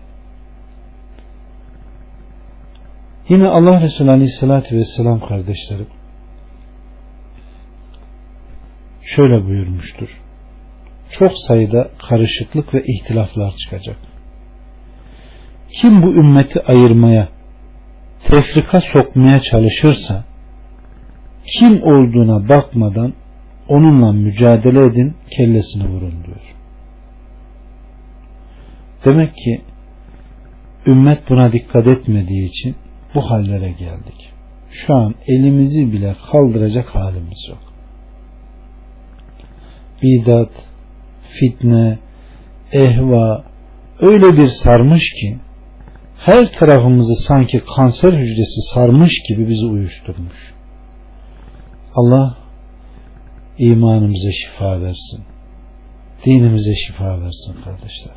Yine Allah Resulü Aleyhisselatü Vesselam kardeşlerim şöyle buyurmuştur. Çok sayıda karışıklık ve ihtilaflar çıkacak. Kim bu ümmeti ayırmaya, tefrika sokmaya çalışırsa, kim olduğuna bakmadan onunla mücadele edin, kellesini vurun diyor. Demek ki ümmet buna dikkat etmediği için bu hallere geldik. Şu an elimizi bile kaldıracak halimiz yok. Bidat, fitne, ehva öyle bir sarmış ki her tarafımızı sanki kanser hücresi sarmış gibi bizi uyuşturmuş. Allah imanımıza şifa versin. Dinimize şifa versin kardeşler.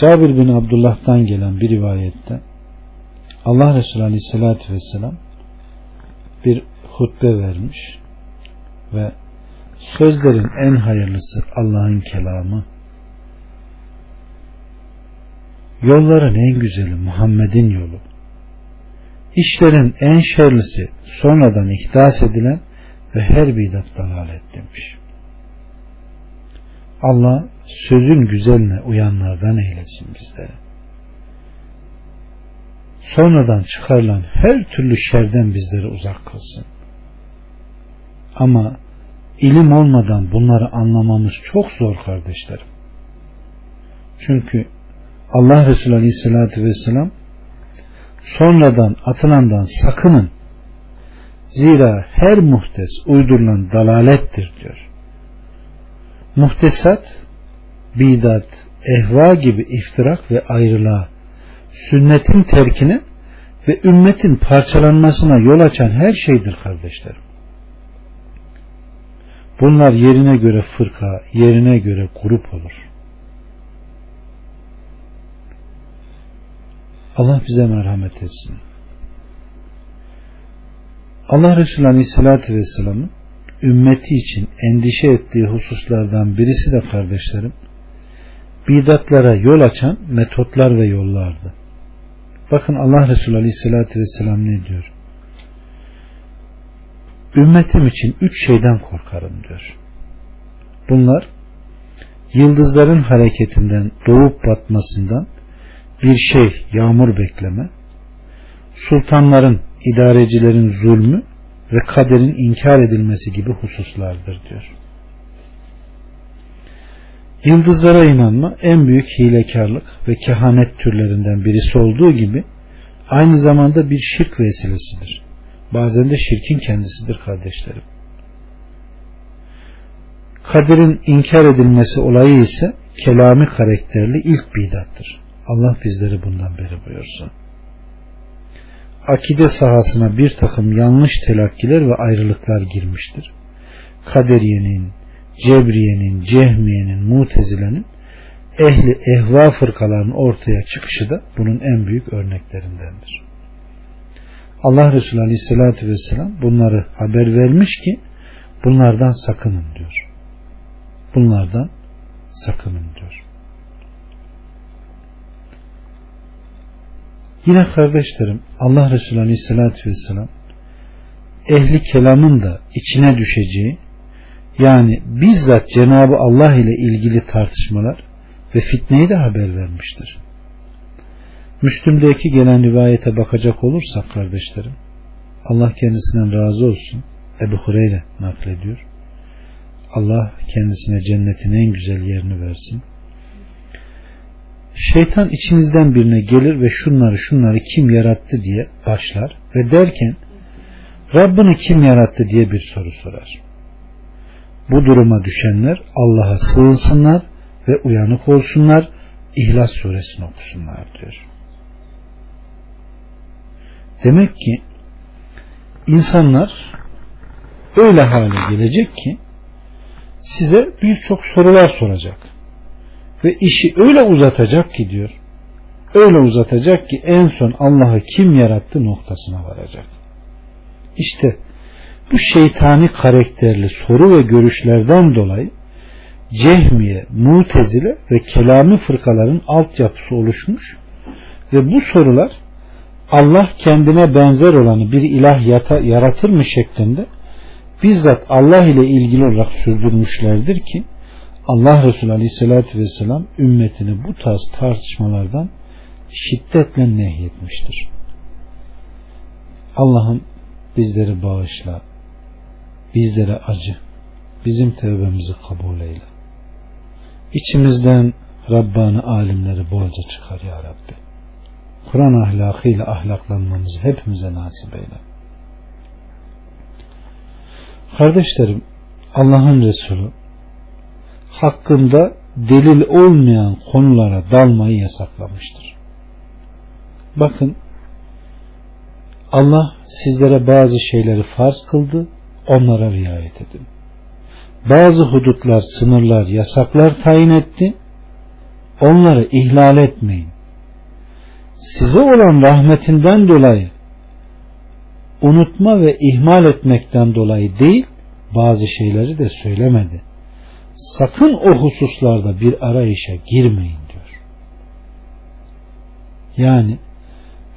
Cabir bin Abdullah'tan gelen bir rivayette Allah Resulü Aleyhisselatü Vesselam bir hutbe vermiş ve sözlerin en hayırlısı Allah'ın kelamı yolların en güzeli Muhammed'in yolu işlerin en şerlisi sonradan ihdas edilen ve her bidat dalalet demiş. Allah sözün güzeline uyanlardan eylesin bizleri. Sonradan çıkarılan her türlü şerden bizleri uzak kılsın. Ama ilim olmadan bunları anlamamız çok zor kardeşlerim. Çünkü Allah Resulü Aleyhisselatü Vesselam sonradan atılandan sakının zira her muhtes uydurulan dalalettir diyor. Muhtesat bidat, ehva gibi iftirak ve ayrılığa, sünnetin terkine ve ümmetin parçalanmasına yol açan her şeydir kardeşlerim. Bunlar yerine göre fırka, yerine göre grup olur. Allah bize merhamet etsin. Allah Resulü Aleyhisselatü Vesselam'ın ümmeti için endişe ettiği hususlardan birisi de kardeşlerim bidatlara yol açan metotlar ve yollardı. Bakın Allah Resulü Aleyhisselatü Vesselam ne diyor? Ümmetim için üç şeyden korkarım diyor. Bunlar yıldızların hareketinden doğup batmasından bir şey yağmur bekleme, sultanların, idarecilerin zulmü ve kaderin inkar edilmesi gibi hususlardır diyor. Yıldızlara inanma en büyük hilekarlık ve kehanet türlerinden birisi olduğu gibi aynı zamanda bir şirk vesilesidir. Bazen de şirkin kendisidir kardeşlerim. Kaderin inkar edilmesi olayı ise kelami karakterli ilk bidattır. Allah bizleri bundan beri buyursun. Akide sahasına bir takım yanlış telakkiler ve ayrılıklar girmiştir. Kaderiyenin, Cebriye'nin, Cehmiye'nin, Mutezile'nin ehli ehva fırkalarının ortaya çıkışı da bunun en büyük örneklerindendir. Allah Resulü Aleyhisselatü Vesselam bunları haber vermiş ki bunlardan sakının diyor. Bunlardan sakının diyor. Yine kardeşlerim Allah Resulü Aleyhisselatü Vesselam ehli kelamın da içine düşeceği yani bizzat Cenabı Allah ile ilgili tartışmalar ve fitneyi de haber vermiştir. Müslüm'deki gelen rivayete bakacak olursak kardeşlerim Allah kendisinden razı olsun Ebu Hureyre naklediyor. Allah kendisine cennetin en güzel yerini versin. Şeytan içinizden birine gelir ve şunları şunları kim yarattı diye başlar ve derken Rabbini kim yarattı diye bir soru sorar. Bu duruma düşenler Allah'a sığınsınlar ve uyanık olsunlar, İhlas suresini okusunlar diyor. Demek ki insanlar öyle hale gelecek ki size birçok sorular soracak. Ve işi öyle uzatacak ki diyor. Öyle uzatacak ki en son Allah'ı kim yarattı noktasına varacak. İşte bu şeytani karakterli soru ve görüşlerden dolayı Cehmiye, Mutezile ve Kelami fırkaların altyapısı oluşmuş ve bu sorular Allah kendine benzer olanı bir ilah yata, yaratır mı şeklinde bizzat Allah ile ilgili olarak sürdürmüşlerdir ki Allah Resulü Aleyhisselatü Vesselam ümmetini bu tarz tartışmalardan şiddetle nehyetmiştir. Allah'ım bizleri bağışla, bizlere acı, bizim tevbemizi kabul eyle. İçimizden Rabbani alimleri bolca çıkar ya Rabbi. Kur'an ahlakıyla ahlaklanmamızı hepimize nasip eyle. Kardeşlerim Allah'ın Resulü hakkında delil olmayan konulara dalmayı yasaklamıştır. Bakın Allah sizlere bazı şeyleri farz kıldı, onlara riayet edin. Bazı hudutlar, sınırlar, yasaklar tayin etti, onları ihlal etmeyin. Size olan rahmetinden dolayı unutma ve ihmal etmekten dolayı değil, bazı şeyleri de söylemedi. Sakın o hususlarda bir arayışa girmeyin diyor. Yani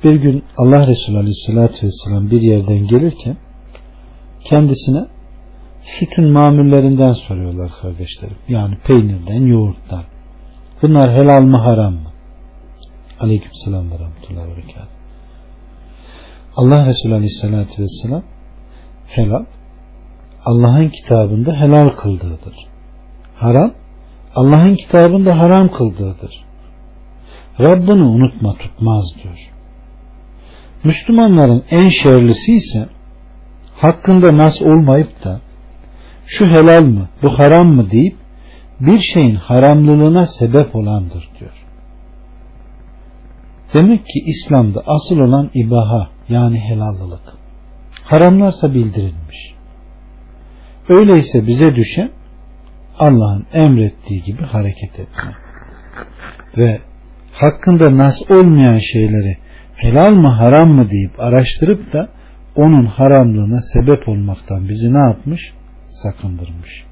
bir gün Allah Resulü Aleyhisselatü Vesselam bir yerden gelirken kendisine sütün mamullerinden soruyorlar kardeşlerim. Yani peynirden, yoğurttan. Bunlar helal mı haram mı? Aleyküm selam ve rahmetullahi ve Allah Resulü Aleyhisselatü Vesselam helal Allah'ın kitabında helal kıldığıdır. Haram Allah'ın kitabında haram kıldığıdır. Rabbini unutma tutmaz diyor. Müslümanların en şerlisi ise hakkında nas olmayıp da şu helal mı bu haram mı deyip bir şeyin haramlılığına sebep olandır diyor. Demek ki İslam'da asıl olan ibaha yani helallılık. Haramlarsa bildirilmiş. Öyleyse bize düşen Allah'ın emrettiği gibi hareket etme. Ve hakkında nas olmayan şeyleri helal mı haram mı deyip araştırıp da onun haramlığına sebep olmaktan bizi ne yapmış? Sakındırmış.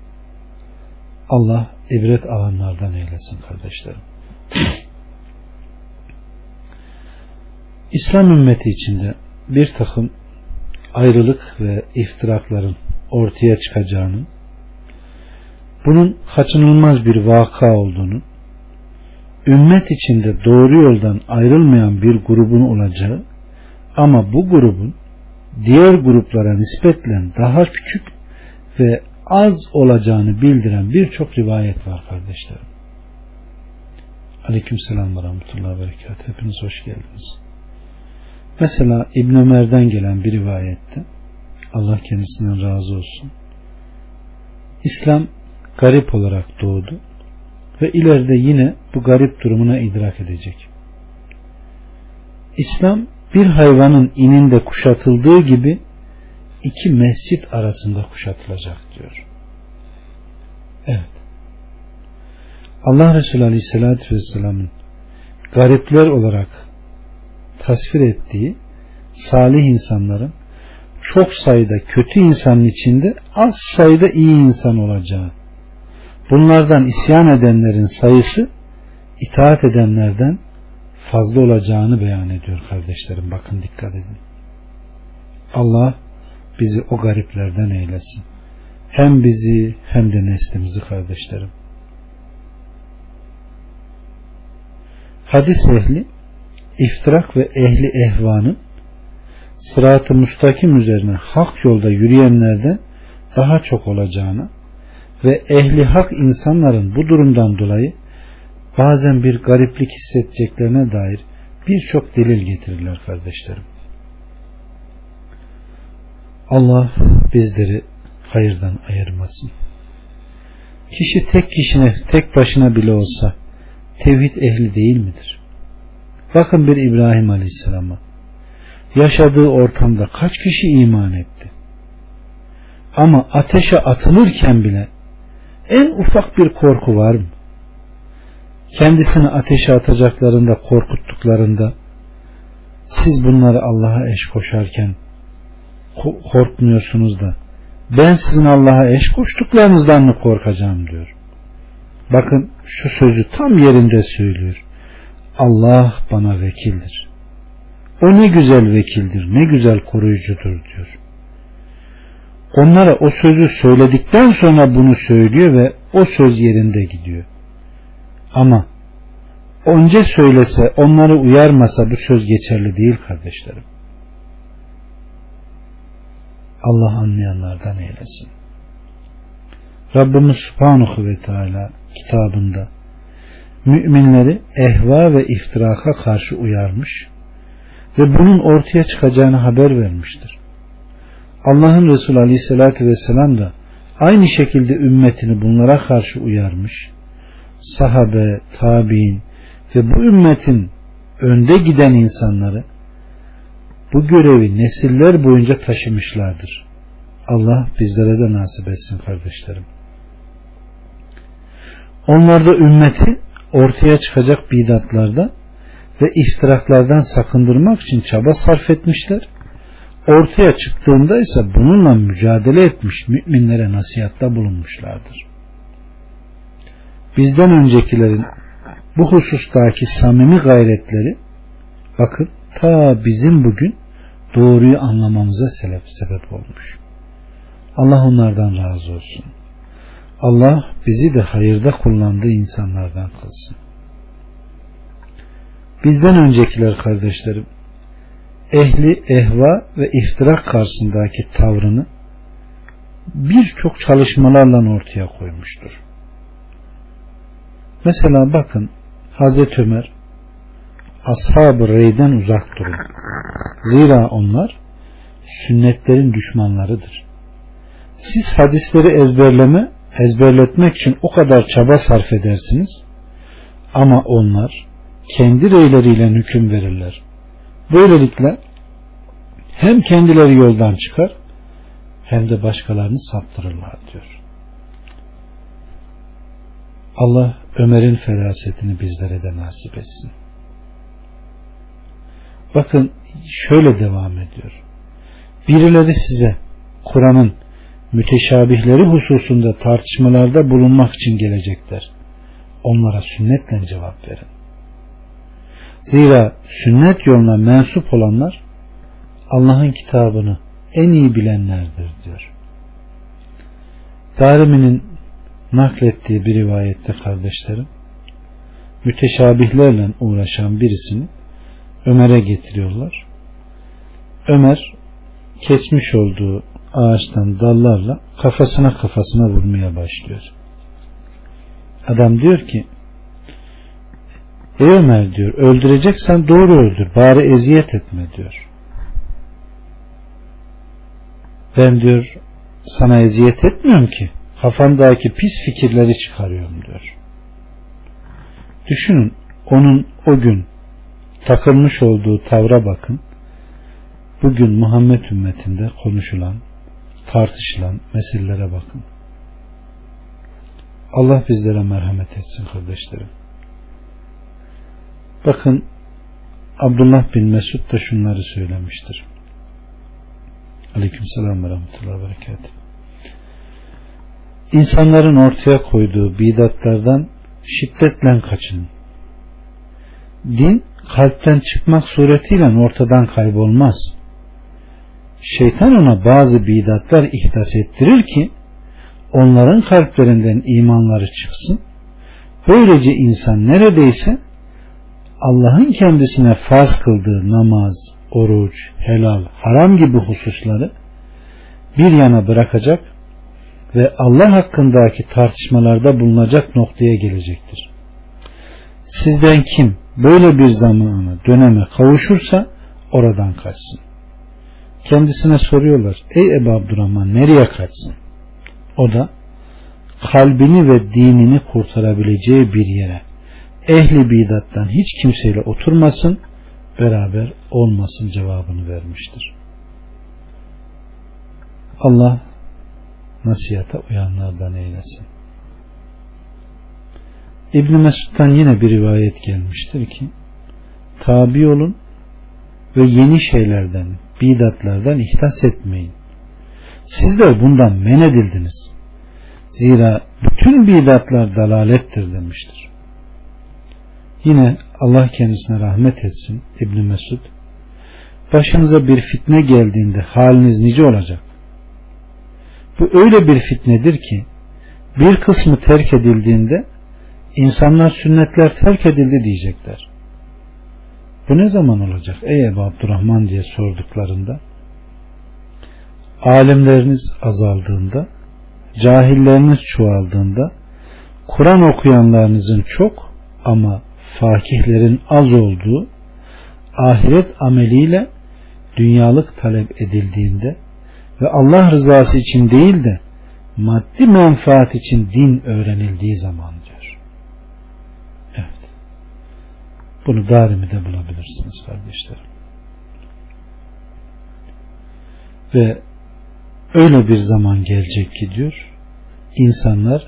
Allah ibret alanlardan eylesin kardeşlerim. İslam ümmeti içinde bir takım ayrılık ve iftirakların ortaya çıkacağının bunun kaçınılmaz bir vaka olduğunu ümmet içinde doğru yoldan ayrılmayan bir grubun olacağı ama bu grubun diğer gruplara nispetle daha küçük ve az olacağını bildiren birçok rivayet var kardeşlerim. Aleyküm selam ve rahmetullahi ve berekat. Hepiniz hoş geldiniz. Mesela İbn Ömer'den gelen bir rivayette Allah kendisinden razı olsun. İslam garip olarak doğdu ve ileride yine bu garip durumuna idrak edecek. İslam bir hayvanın ininde kuşatıldığı gibi iki mescit arasında kuşatılacak diyor. Evet. Allah Resulü Aleyhisselatü Vesselam'ın garipler olarak tasvir ettiği salih insanların çok sayıda kötü insanın içinde az sayıda iyi insan olacağı. Bunlardan isyan edenlerin sayısı itaat edenlerden fazla olacağını beyan ediyor kardeşlerim. Bakın dikkat edin. Allah bizi o gariplerden eylesin. Hem bizi hem de neslimizi kardeşlerim. Hadis ehli iftirak ve ehli ehvanın sırat-ı müstakim üzerine hak yolda yürüyenlerden daha çok olacağını ve ehli hak insanların bu durumdan dolayı bazen bir gariplik hissedeceklerine dair birçok delil getirirler kardeşlerim. Allah bizleri hayırdan ayırmasın. Kişi tek kişine, tek başına bile olsa tevhid ehli değil midir? Bakın bir İbrahim Aleyhisselam'a. Yaşadığı ortamda kaç kişi iman etti? Ama ateşe atılırken bile en ufak bir korku var mı? Kendisini ateşe atacaklarında korkuttuklarında siz bunları Allah'a eş koşarken korkmuyorsunuz da ben sizin Allah'a eş koştuklarınızdan mı korkacağım diyor. Bakın şu sözü tam yerinde söylüyor. Allah bana vekildir. O ne güzel vekildir, ne güzel koruyucudur diyor. Onlara o sözü söyledikten sonra bunu söylüyor ve o söz yerinde gidiyor. Ama önce söylese, onları uyarmasa bu söz geçerli değil kardeşlerim. Allah anlayanlardan eylesin. Rabbimiz Subhanahu ve Teala kitabında müminleri ehva ve iftiraka karşı uyarmış ve bunun ortaya çıkacağını haber vermiştir. Allah'ın Resulü Aleyhisselatü Vesselam da aynı şekilde ümmetini bunlara karşı uyarmış. Sahabe, tabi'in ve bu ümmetin önde giden insanları bu görevi nesiller boyunca taşımışlardır. Allah bizlere de nasip etsin kardeşlerim. Onlar da ümmeti ortaya çıkacak bidatlarda ve iftiraklardan sakındırmak için çaba sarf etmişler. Ortaya çıktığında ise bununla mücadele etmiş müminlere nasihatta bulunmuşlardır. Bizden öncekilerin bu husustaki samimi gayretleri bakın ta bizim bugün doğruyu anlamamıza sebep, sebep olmuş. Allah onlardan razı olsun. Allah bizi de hayırda kullandığı insanlardan kılsın. Bizden öncekiler kardeşlerim ehli ehva ve iftirak karşısındaki tavrını birçok çalışmalarla ortaya koymuştur. Mesela bakın Hazreti Ömer ashab-ı reyden uzak durun. Zira onlar sünnetlerin düşmanlarıdır. Siz hadisleri ezberleme, ezberletmek için o kadar çaba sarf edersiniz ama onlar kendi reyleriyle hüküm verirler. Böylelikle hem kendileri yoldan çıkar hem de başkalarını saptırırlar diyor. Allah Ömer'in ferasetini bizlere de nasip etsin. Bakın şöyle devam ediyor. Birileri size Kur'an'ın müteşabihleri hususunda tartışmalarda bulunmak için gelecekler. Onlara sünnetle cevap verin. Zira sünnet yoluna mensup olanlar Allah'ın kitabını en iyi bilenlerdir diyor. Darimi'nin naklettiği bir rivayette kardeşlerim müteşabihlerle uğraşan birisini Ömer'e getiriyorlar. Ömer kesmiş olduğu ağaçtan dallarla kafasına kafasına vurmaya başlıyor. Adam diyor ki Ey Ömer diyor öldüreceksen doğru öldür bari eziyet etme diyor. Ben diyor sana eziyet etmiyorum ki kafamdaki pis fikirleri çıkarıyorum diyor. Düşünün onun o gün takılmış olduğu tavra bakın. Bugün Muhammed ümmetinde konuşulan, tartışılan meselelere bakın. Allah bizlere merhamet etsin kardeşlerim. Bakın Abdullah bin Mesud da şunları söylemiştir. Aleyküm selam ve rahmetullahi ve berekat. İnsanların ortaya koyduğu bidatlardan şiddetle kaçının. Din kalpten çıkmak suretiyle ortadan kaybolmaz. Şeytan ona bazı bidatlar ihdas ettirir ki onların kalplerinden imanları çıksın. Böylece insan neredeyse Allah'ın kendisine farz kıldığı namaz, oruç, helal, haram gibi hususları bir yana bırakacak ve Allah hakkındaki tartışmalarda bulunacak noktaya gelecektir. Sizden kim böyle bir zamanı döneme kavuşursa oradan kaçsın. Kendisine soruyorlar. Ey Ebu Abdurrahman nereye kaçsın? O da kalbini ve dinini kurtarabileceği bir yere ehli bidattan hiç kimseyle oturmasın beraber olmasın cevabını vermiştir. Allah nasihata uyanlardan eylesin. İbn Mesud'dan yine bir rivayet gelmiştir ki tabi olun ve yeni şeylerden, bidatlardan ihtas etmeyin. Sizler bundan men edildiniz. Zira bütün bidatlar dalalettir demiştir. Yine Allah kendisine rahmet etsin İbn Mesud başınıza bir fitne geldiğinde haliniz nice olacak. Bu öyle bir fitnedir ki bir kısmı terk edildiğinde insanlar sünnetler terk edildi diyecekler. Bu ne zaman olacak? Ey Ebu Abdurrahman diye sorduklarında alimleriniz azaldığında cahilleriniz çoğaldığında Kur'an okuyanlarınızın çok ama fakihlerin az olduğu ahiret ameliyle dünyalık talep edildiğinde ve Allah rızası için değil de maddi menfaat için din öğrenildiği zaman diyor. Evet. Bunu de bulabilirsiniz kardeşlerim. Ve öyle bir zaman gelecek ki diyor insanlar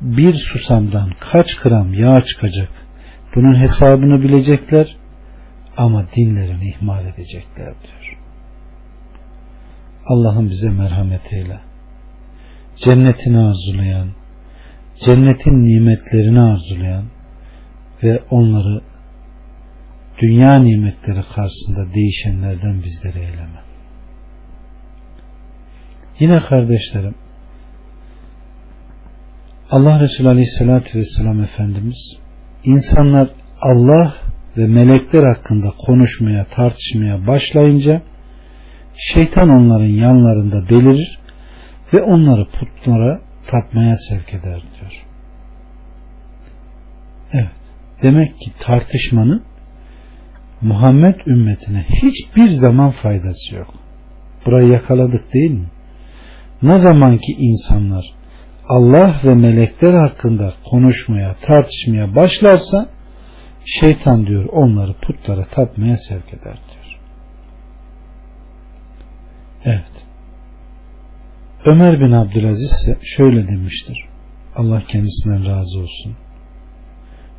bir susamdan kaç gram yağ çıkacak bunun hesabını bilecekler ama dinlerini ihmal edecekler diyor. Allah'ım bize merhamet eyle. Cennetini arzulayan, cennetin nimetlerini arzulayan ve onları dünya nimetleri karşısında değişenlerden bizleri eyleme. Yine kardeşlerim Allah Resulü Aleyhisselatü Vesselam Efendimiz insanlar Allah ve melekler hakkında konuşmaya, tartışmaya başlayınca şeytan onların yanlarında belirir ve onları putlara tapmaya sevk eder diyor. Evet. Demek ki tartışmanın Muhammed ümmetine hiçbir zaman faydası yok. Burayı yakaladık değil mi? Ne zaman ki insanlar Allah ve melekler hakkında konuşmaya, tartışmaya başlarsa şeytan diyor onları putlara tapmaya sevk eder diyor. Evet. Ömer bin Abdülaziz ise şöyle demiştir. Allah kendisinden razı olsun.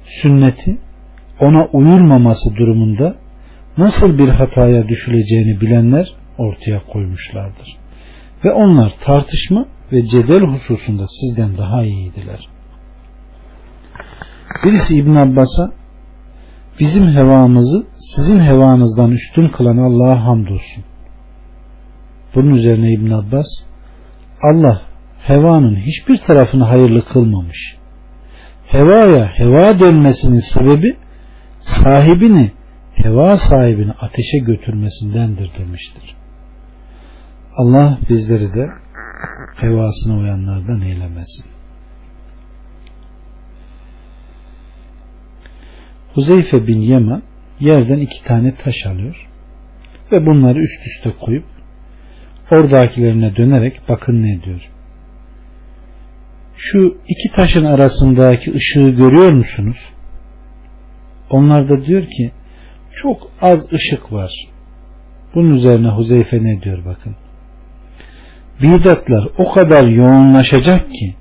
Sünneti ona uyulmaması durumunda nasıl bir hataya düşüleceğini bilenler ortaya koymuşlardır. Ve onlar tartışma ve cedel hususunda sizden daha iyiydiler. Birisi İbn Abbas'a bizim hevamızı sizin hevanızdan üstün kılan Allah'a hamdolsun. Bunun üzerine İbn Abbas Allah hevanın hiçbir tarafını hayırlı kılmamış. Hevaya heva denmesinin sebebi sahibini heva sahibini ateşe götürmesindendir demiştir. Allah bizleri de hevasına uyanlardan eylemesin. Huzeyfe bin Yema yerden iki tane taş alıyor ve bunları üst üste koyup oradakilerine dönerek bakın ne diyor. Şu iki taşın arasındaki ışığı görüyor musunuz? Onlar da diyor ki çok az ışık var. Bunun üzerine Huzeyfe ne diyor bakın bidatlar o kadar yoğunlaşacak ki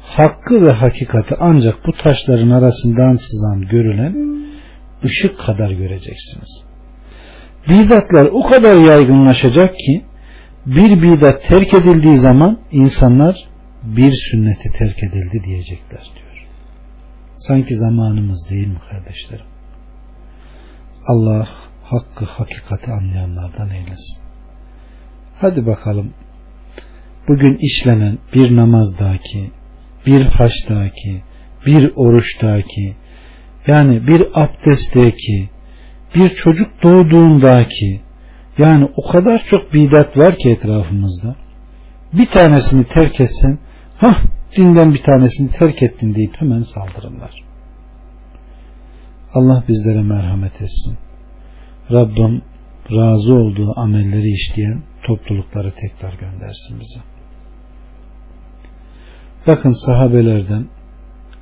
hakkı ve hakikati ancak bu taşların arasından sızan görülen ışık kadar göreceksiniz. Bidatlar o kadar yaygınlaşacak ki bir bidat terk edildiği zaman insanlar bir sünneti terk edildi diyecekler diyor. Sanki zamanımız değil mi kardeşlerim? Allah hakkı hakikati anlayanlardan eylesin. Hadi bakalım bugün işlenen bir namazdaki, bir haçtaki, bir oruçtaki, yani bir abdestteki, bir çocuk doğduğundaki, yani o kadar çok bidat var ki etrafımızda. Bir tanesini terk etsen, ha dinden bir tanesini terk ettin deyip hemen saldırırlar. Allah bizlere merhamet etsin. Rabbim razı olduğu amelleri işleyen toplulukları tekrar göndersin bize. Bakın sahabelerden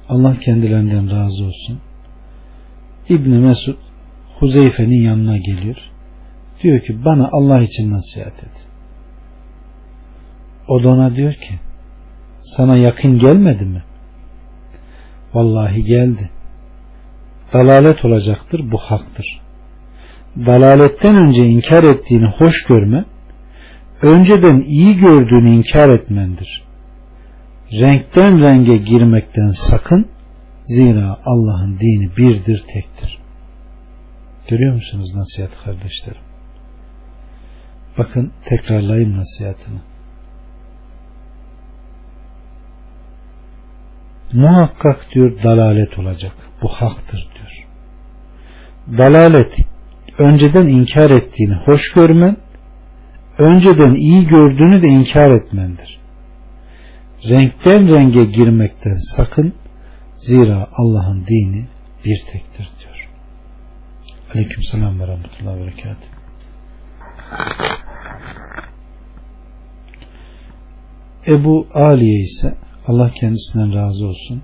Allah kendilerinden razı olsun. İbni Mesud Huzeyfe'nin yanına geliyor. Diyor ki bana Allah için nasihat et. O da ona diyor ki sana yakın gelmedi mi? Vallahi geldi. Dalalet olacaktır bu haktır. Dalaletten önce inkar ettiğini hoş görme, önceden iyi gördüğünü inkar etmendir. Renkten renge girmekten sakın, zira Allah'ın dini birdir, tektir. Görüyor musunuz nasihat kardeşlerim? Bakın tekrarlayayım nasihatini. Muhakkak diyor dalalet olacak. Bu haktır diyor. Dalalet önceden inkar ettiğini hoş görmen, önceden iyi gördüğünü de inkar etmendir. Renkten renge girmekten sakın, zira Allah'ın dini bir tektir diyor. Aleyküm selam ve rahmetullahi ve berekatuhu. Ebu Aliye ise Allah kendisinden razı olsun.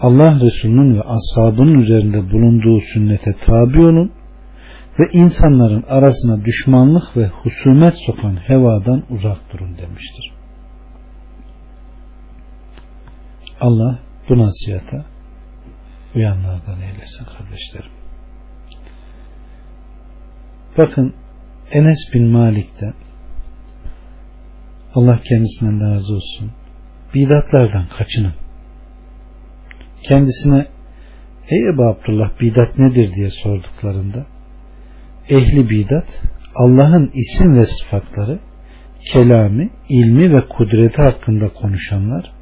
Allah Resulü'nün ve ashabının üzerinde bulunduğu sünnete tabi olun ve insanların arasına düşmanlık ve husumet sokan hevadan uzak durun demiştir. Allah bu nasihata uyanlardan eylesin kardeşlerim. Bakın Enes bin Malik'ten Allah kendisinden de razı olsun bidatlardan kaçının. Kendisine Ey Ebu Abdullah bidat nedir diye sorduklarında ehli bidat Allah'ın isim ve sıfatları kelami, ilmi ve kudreti hakkında konuşanlar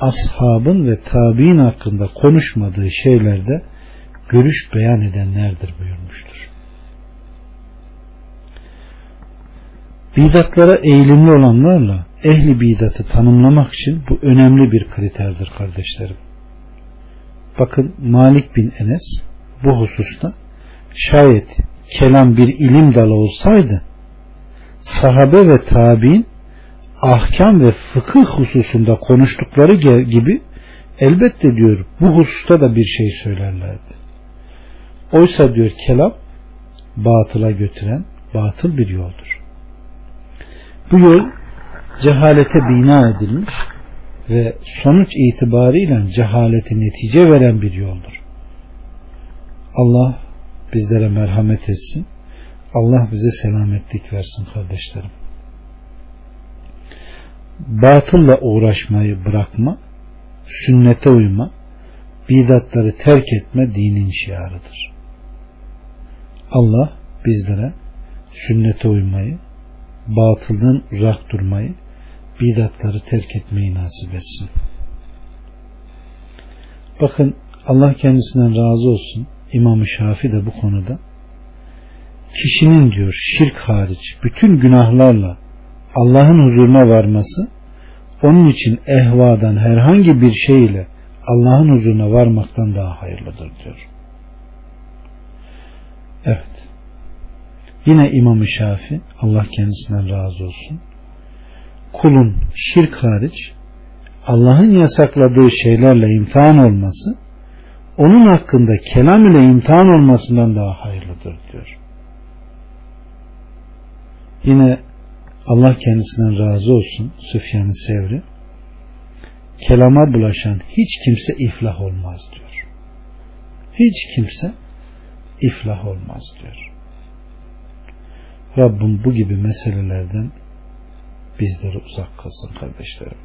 ashabın ve tabi'in hakkında konuşmadığı şeylerde görüş beyan edenlerdir buyurmuştur. Bidatlara eğilimli olanlarla ehli bidatı tanımlamak için bu önemli bir kriterdir kardeşlerim. Bakın Malik bin Enes bu hususta şayet kelam bir ilim dalı olsaydı sahabe ve tabi'in ahkam ve fıkıh hususunda konuştukları gibi elbette diyor bu hususta da bir şey söylerlerdi. Oysa diyor kelam batıla götüren batıl bir yoldur. Bu yol cehalete bina edilmiş ve sonuç itibariyle cehaleti netice veren bir yoldur. Allah bizlere merhamet etsin. Allah bize selametlik versin kardeşlerim. Batılla uğraşmayı bırakma, sünnete uyma, bidatları terk etme dinin şiarıdır. Allah bizlere sünnete uymayı, batıldan uzak durmayı, bidatları terk etmeyi nasip etsin. Bakın Allah kendisinden razı olsun. İmam-ı Şafi de bu konuda kişinin diyor şirk hariç bütün günahlarla Allah'ın huzuruna varması onun için ehvadan herhangi bir şey ile Allah'ın huzuruna varmaktan daha hayırlıdır diyor. Evet. Yine İmam-ı Şafi Allah kendisinden razı olsun. Kulun şirk hariç Allah'ın yasakladığı şeylerle imtihan olması onun hakkında kelam ile imtihan olmasından daha hayırlıdır diyor. Yine Allah kendisinden razı olsun Süfyan-ı Sevri kelama bulaşan hiç kimse iflah olmaz diyor. Hiç kimse iflah olmaz diyor. Rabbim bu gibi meselelerden bizleri uzak kılsın kardeşlerim.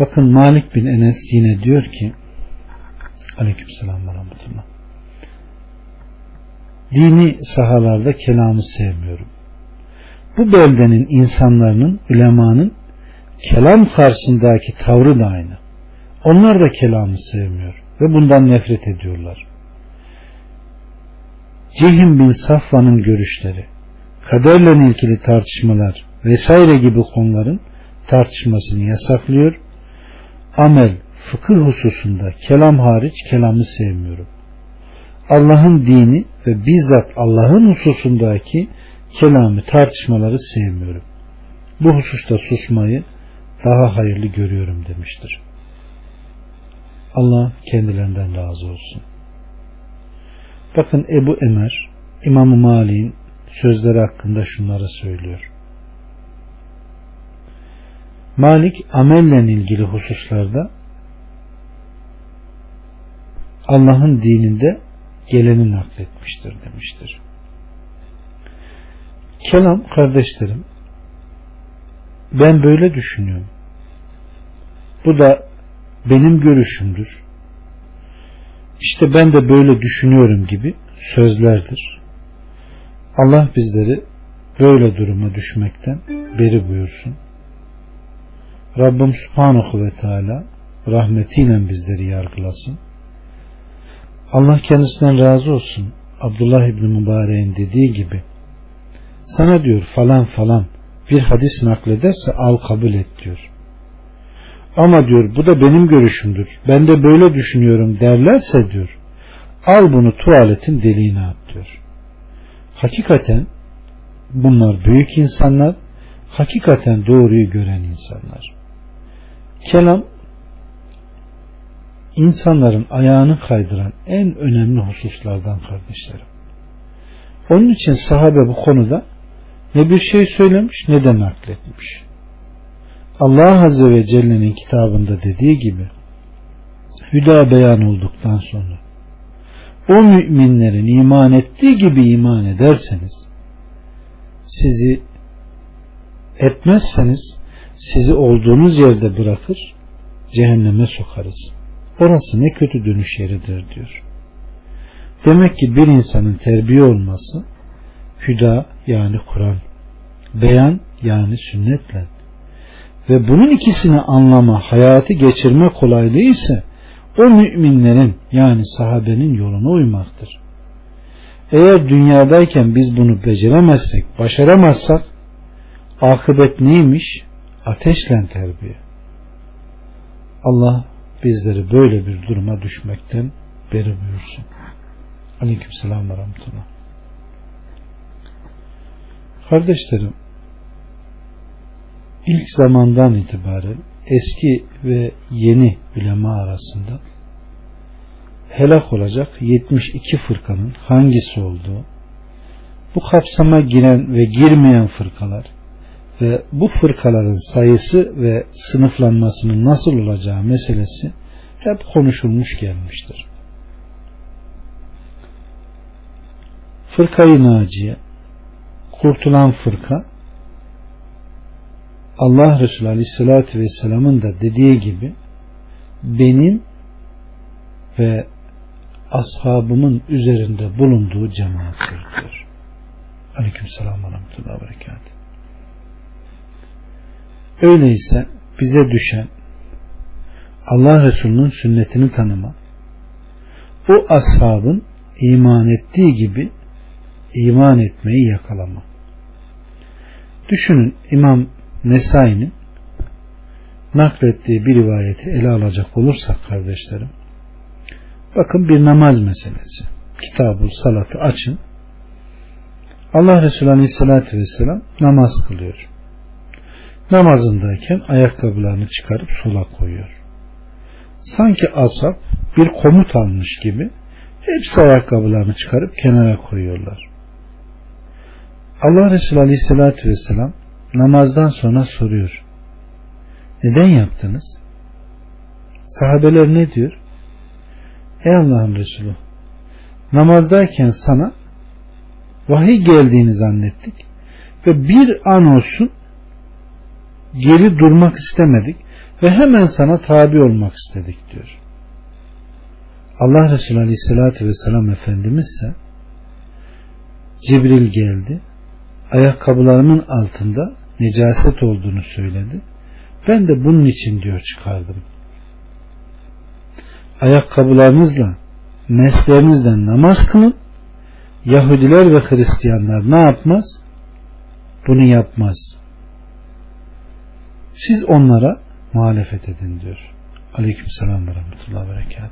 Bakın Malik bin Enes yine diyor ki Aleyküm selam ve rahmetullah. Dini sahalarda kelamı sevmiyorum. Bu beldenin insanların, ulemanın kelam karşısındaki tavrı da aynı. Onlar da kelamı sevmiyor ve bundan nefret ediyorlar. Cihim bin Safvan'ın görüşleri, kaderle ilgili tartışmalar vesaire gibi konuların tartışmasını yasaklıyor. Amel, fıkıh hususunda kelam hariç kelamı sevmiyorum. Allah'ın dini ve bizzat Allah'ın hususundaki kelamı tartışmaları sevmiyorum. Bu hususta susmayı daha hayırlı görüyorum demiştir. Allah kendilerinden razı olsun. Bakın Ebu Emer İmam-ı Mali'nin sözleri hakkında şunları söylüyor. Malik amelle ilgili hususlarda Allah'ın dininde geleni nakletmiştir demiştir. Kelam kardeşlerim ben böyle düşünüyorum. Bu da benim görüşümdür. İşte ben de böyle düşünüyorum gibi sözlerdir. Allah bizleri böyle duruma düşmekten beri buyursun. Rabbim Subhanahu ve Teala rahmetiyle bizleri yargılasın. Allah kendisinden razı olsun. Abdullah İbni Mübarek'in dediği gibi sana diyor falan falan bir hadis naklederse al kabul et diyor. Ama diyor bu da benim görüşümdür. Ben de böyle düşünüyorum derlerse diyor. Al bunu tuvaletin deliğine at diyor. Hakikaten bunlar büyük insanlar, hakikaten doğruyu gören insanlar. Kelam insanların ayağını kaydıran en önemli hususlardan kardeşlerim. Onun için sahabe bu konuda ne bir şey söylemiş ne de nakletmiş. Allah Azze ve Celle'nin kitabında dediği gibi hüda beyan olduktan sonra o müminlerin iman ettiği gibi iman ederseniz sizi etmezseniz sizi olduğunuz yerde bırakır cehenneme sokarız. Orası ne kötü dönüş yeridir diyor. Demek ki bir insanın terbiye olması hüda yani Kur'an, beyan yani sünnetle ve bunun ikisini anlama, hayatı geçirme kolaylığı ise o müminlerin yani sahabenin yoluna uymaktır. Eğer dünyadayken biz bunu beceremezsek, başaramazsak akıbet neymiş? Ateşle terbiye. Allah bizleri böyle bir duruma düşmekten beri buyursun. Aleyküm selam ve rahmetullah. Kardeşlerim, ilk zamandan itibaren eski ve yeni ulema arasında helak olacak 72 fırkanın hangisi olduğu, bu kapsama giren ve girmeyen fırkalar ve bu fırkaların sayısı ve sınıflanmasının nasıl olacağı meselesi hep konuşulmuş gelmiştir. Fırkayı Naciye, kurtulan fırka, Allah Resulü Aleyhisselatü Vesselam'ın da dediği gibi benim ve ashabımın üzerinde bulunduğu cemaattir diyor. Aleyküm selam ve rahmetullahi ve Öyleyse bize düşen Allah Resulü'nün sünnetini tanıma, o ashabın iman ettiği gibi iman etmeyi yakalama. Düşünün İmam Nesai'nin naklettiği bir rivayeti ele alacak olursak kardeşlerim bakın bir namaz meselesi kitabı salatı açın. Allah Resulü Aleyhisselatü Vesselam namaz kılıyor. Namazındayken ayakkabılarını çıkarıp sola koyuyor. Sanki asap bir komut almış gibi hepsi ayakkabılarını çıkarıp kenara koyuyorlar. Allah Resulü Aleyhisselatü Vesselam namazdan sonra soruyor. Neden yaptınız? Sahabeler ne diyor? Ey Allah'ın Resulü namazdayken sana vahiy geldiğini zannettik ve bir an olsun geri durmak istemedik ve hemen sana tabi olmak istedik diyor. Allah Resulü Aleyhisselatü Vesselam Efendimiz ise Cibril geldi ayakkabılarımın altında necaset olduğunu söyledi. Ben de bunun için diyor çıkardım. Ayakkabılarınızla meslerinizle namaz kılın. Yahudiler ve Hristiyanlar ne yapmaz? Bunu yapmaz. Siz onlara muhalefet edin diyor. Aleyküm selam ve rahmetullahi ve.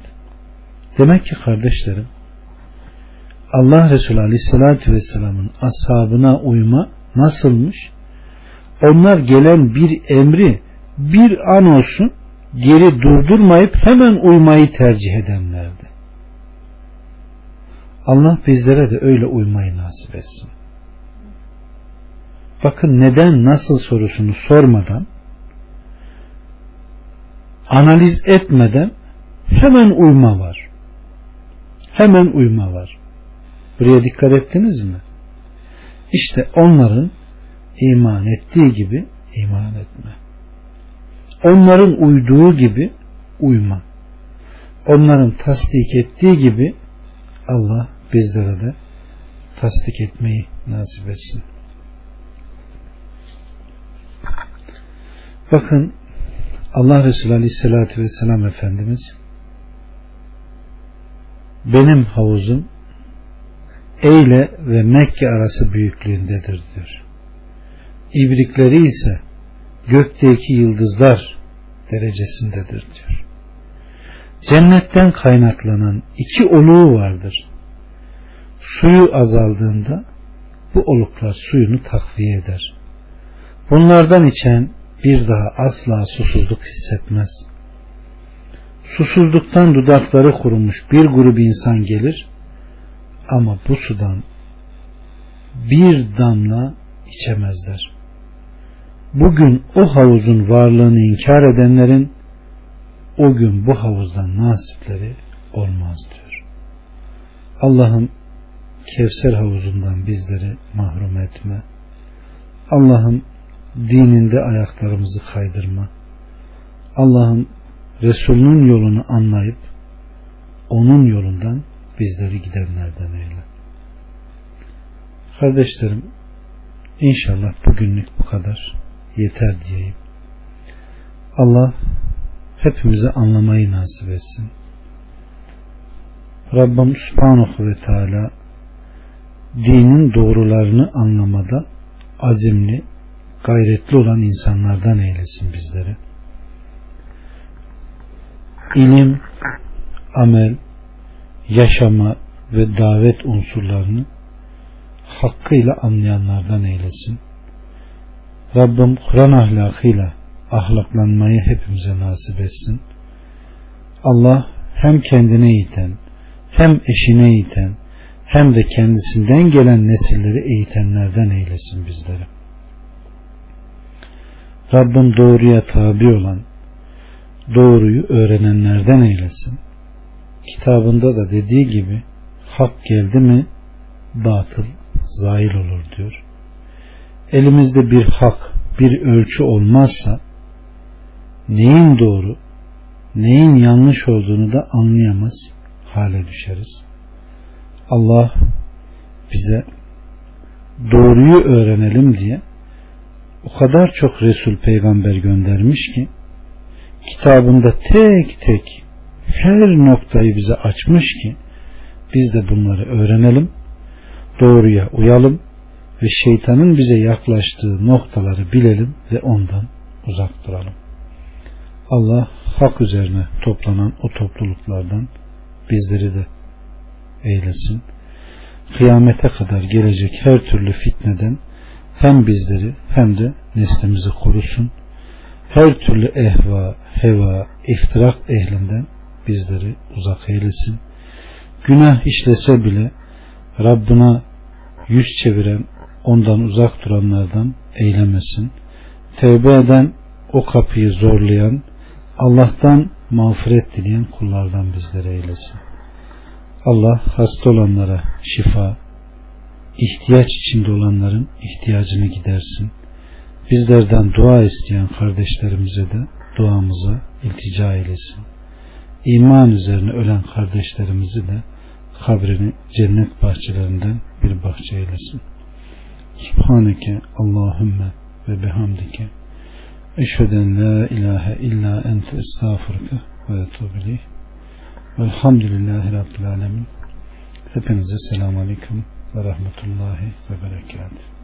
Demek ki kardeşlerim Allah Resulü Aleyhisselatü Vesselam'ın ashabına uyma nasılmış? Onlar gelen bir emri bir an olsun geri durdurmayıp hemen uymayı tercih edenlerdi. Allah bizlere de öyle uymayı nasip etsin. Bakın neden nasıl sorusunu sormadan analiz etmeden hemen uyma var. Hemen uyma var. Buraya dikkat ettiniz mi? İşte onların iman ettiği gibi iman etme. Onların uyduğu gibi uyma. Onların tasdik ettiği gibi Allah bizlere de tasdik etmeyi nasip etsin. Bakın Allah Resulü Aleyhisselatü Vesselam Efendimiz benim havuzum Eyle ve Mekke arası büyüklüğündedir diyor. İbrikleri ise gökteki yıldızlar derecesindedir diyor. Cennetten kaynaklanan iki oluğu vardır. Suyu azaldığında bu oluklar suyunu takviye eder. Bunlardan içen bir daha asla susuzluk hissetmez. Susuzluktan dudakları kurumuş bir grup insan gelir ama bu sudan bir damla içemezler. Bugün o havuzun varlığını inkar edenlerin o gün bu havuzdan nasipleri olmaz diyor. Allah'ım Kevser havuzundan bizleri mahrum etme. Allah'ım dininde ayaklarımızı kaydırma. Allah'ım Resulünün yolunu anlayıp onun yolundan bizleri gidenlerden eyle. Kardeşlerim inşallah bugünlük bu kadar yeter diyeyim. Allah hepimize anlamayı nasip etsin. Rabbim Subhanahu ve Teala dinin doğrularını anlamada azimli, gayretli olan insanlardan eylesin bizleri. İlim, amel, yaşama ve davet unsurlarını hakkıyla anlayanlardan eylesin. Rabbim Kur'an ahlakıyla ahlaklanmayı hepimize nasip etsin. Allah hem kendine eğiten, hem eşine eğiten, hem de kendisinden gelen nesilleri eğitenlerden eylesin bizleri. Rabbim doğruya tabi olan, doğruyu öğrenenlerden eylesin. Kitabında da dediği gibi hak geldi mi batıl zail olur diyor. Elimizde bir hak, bir ölçü olmazsa neyin doğru, neyin yanlış olduğunu da anlayamaz hale düşeriz. Allah bize doğruyu öğrenelim diye o kadar çok Resul peygamber göndermiş ki kitabında tek tek her noktayı bize açmış ki biz de bunları öğrenelim, doğruya uyalım ve şeytanın bize yaklaştığı noktaları bilelim ve ondan uzak duralım. Allah hak üzerine toplanan o topluluklardan bizleri de eylesin. Kıyamete kadar gelecek her türlü fitneden hem bizleri hem de neslimizi korusun. Her türlü ehva, heva, iftirak ehlinden bizleri uzak eylesin. Günah işlese bile Rabbına yüz çeviren, ondan uzak duranlardan eylemesin. Tevbe eden, o kapıyı zorlayan, Allah'tan mağfiret dileyen kullardan bizleri eylesin. Allah hasta olanlara şifa, ihtiyaç içinde olanların ihtiyacını gidersin. Bizlerden dua isteyen kardeşlerimize de duamıza iltica eylesin. İman üzerine ölen kardeşlerimizi de kabrini cennet bahçelerinden bir bahçe eylesin. Subhaneke Allahümme ve bihamdike. Eşheden la ilahe illa ente estağfurke ve etubileyh velhamdülillahi rabbil alemin. Hepinize selamun aleyküm ve rahmetullahi ve berekatuhu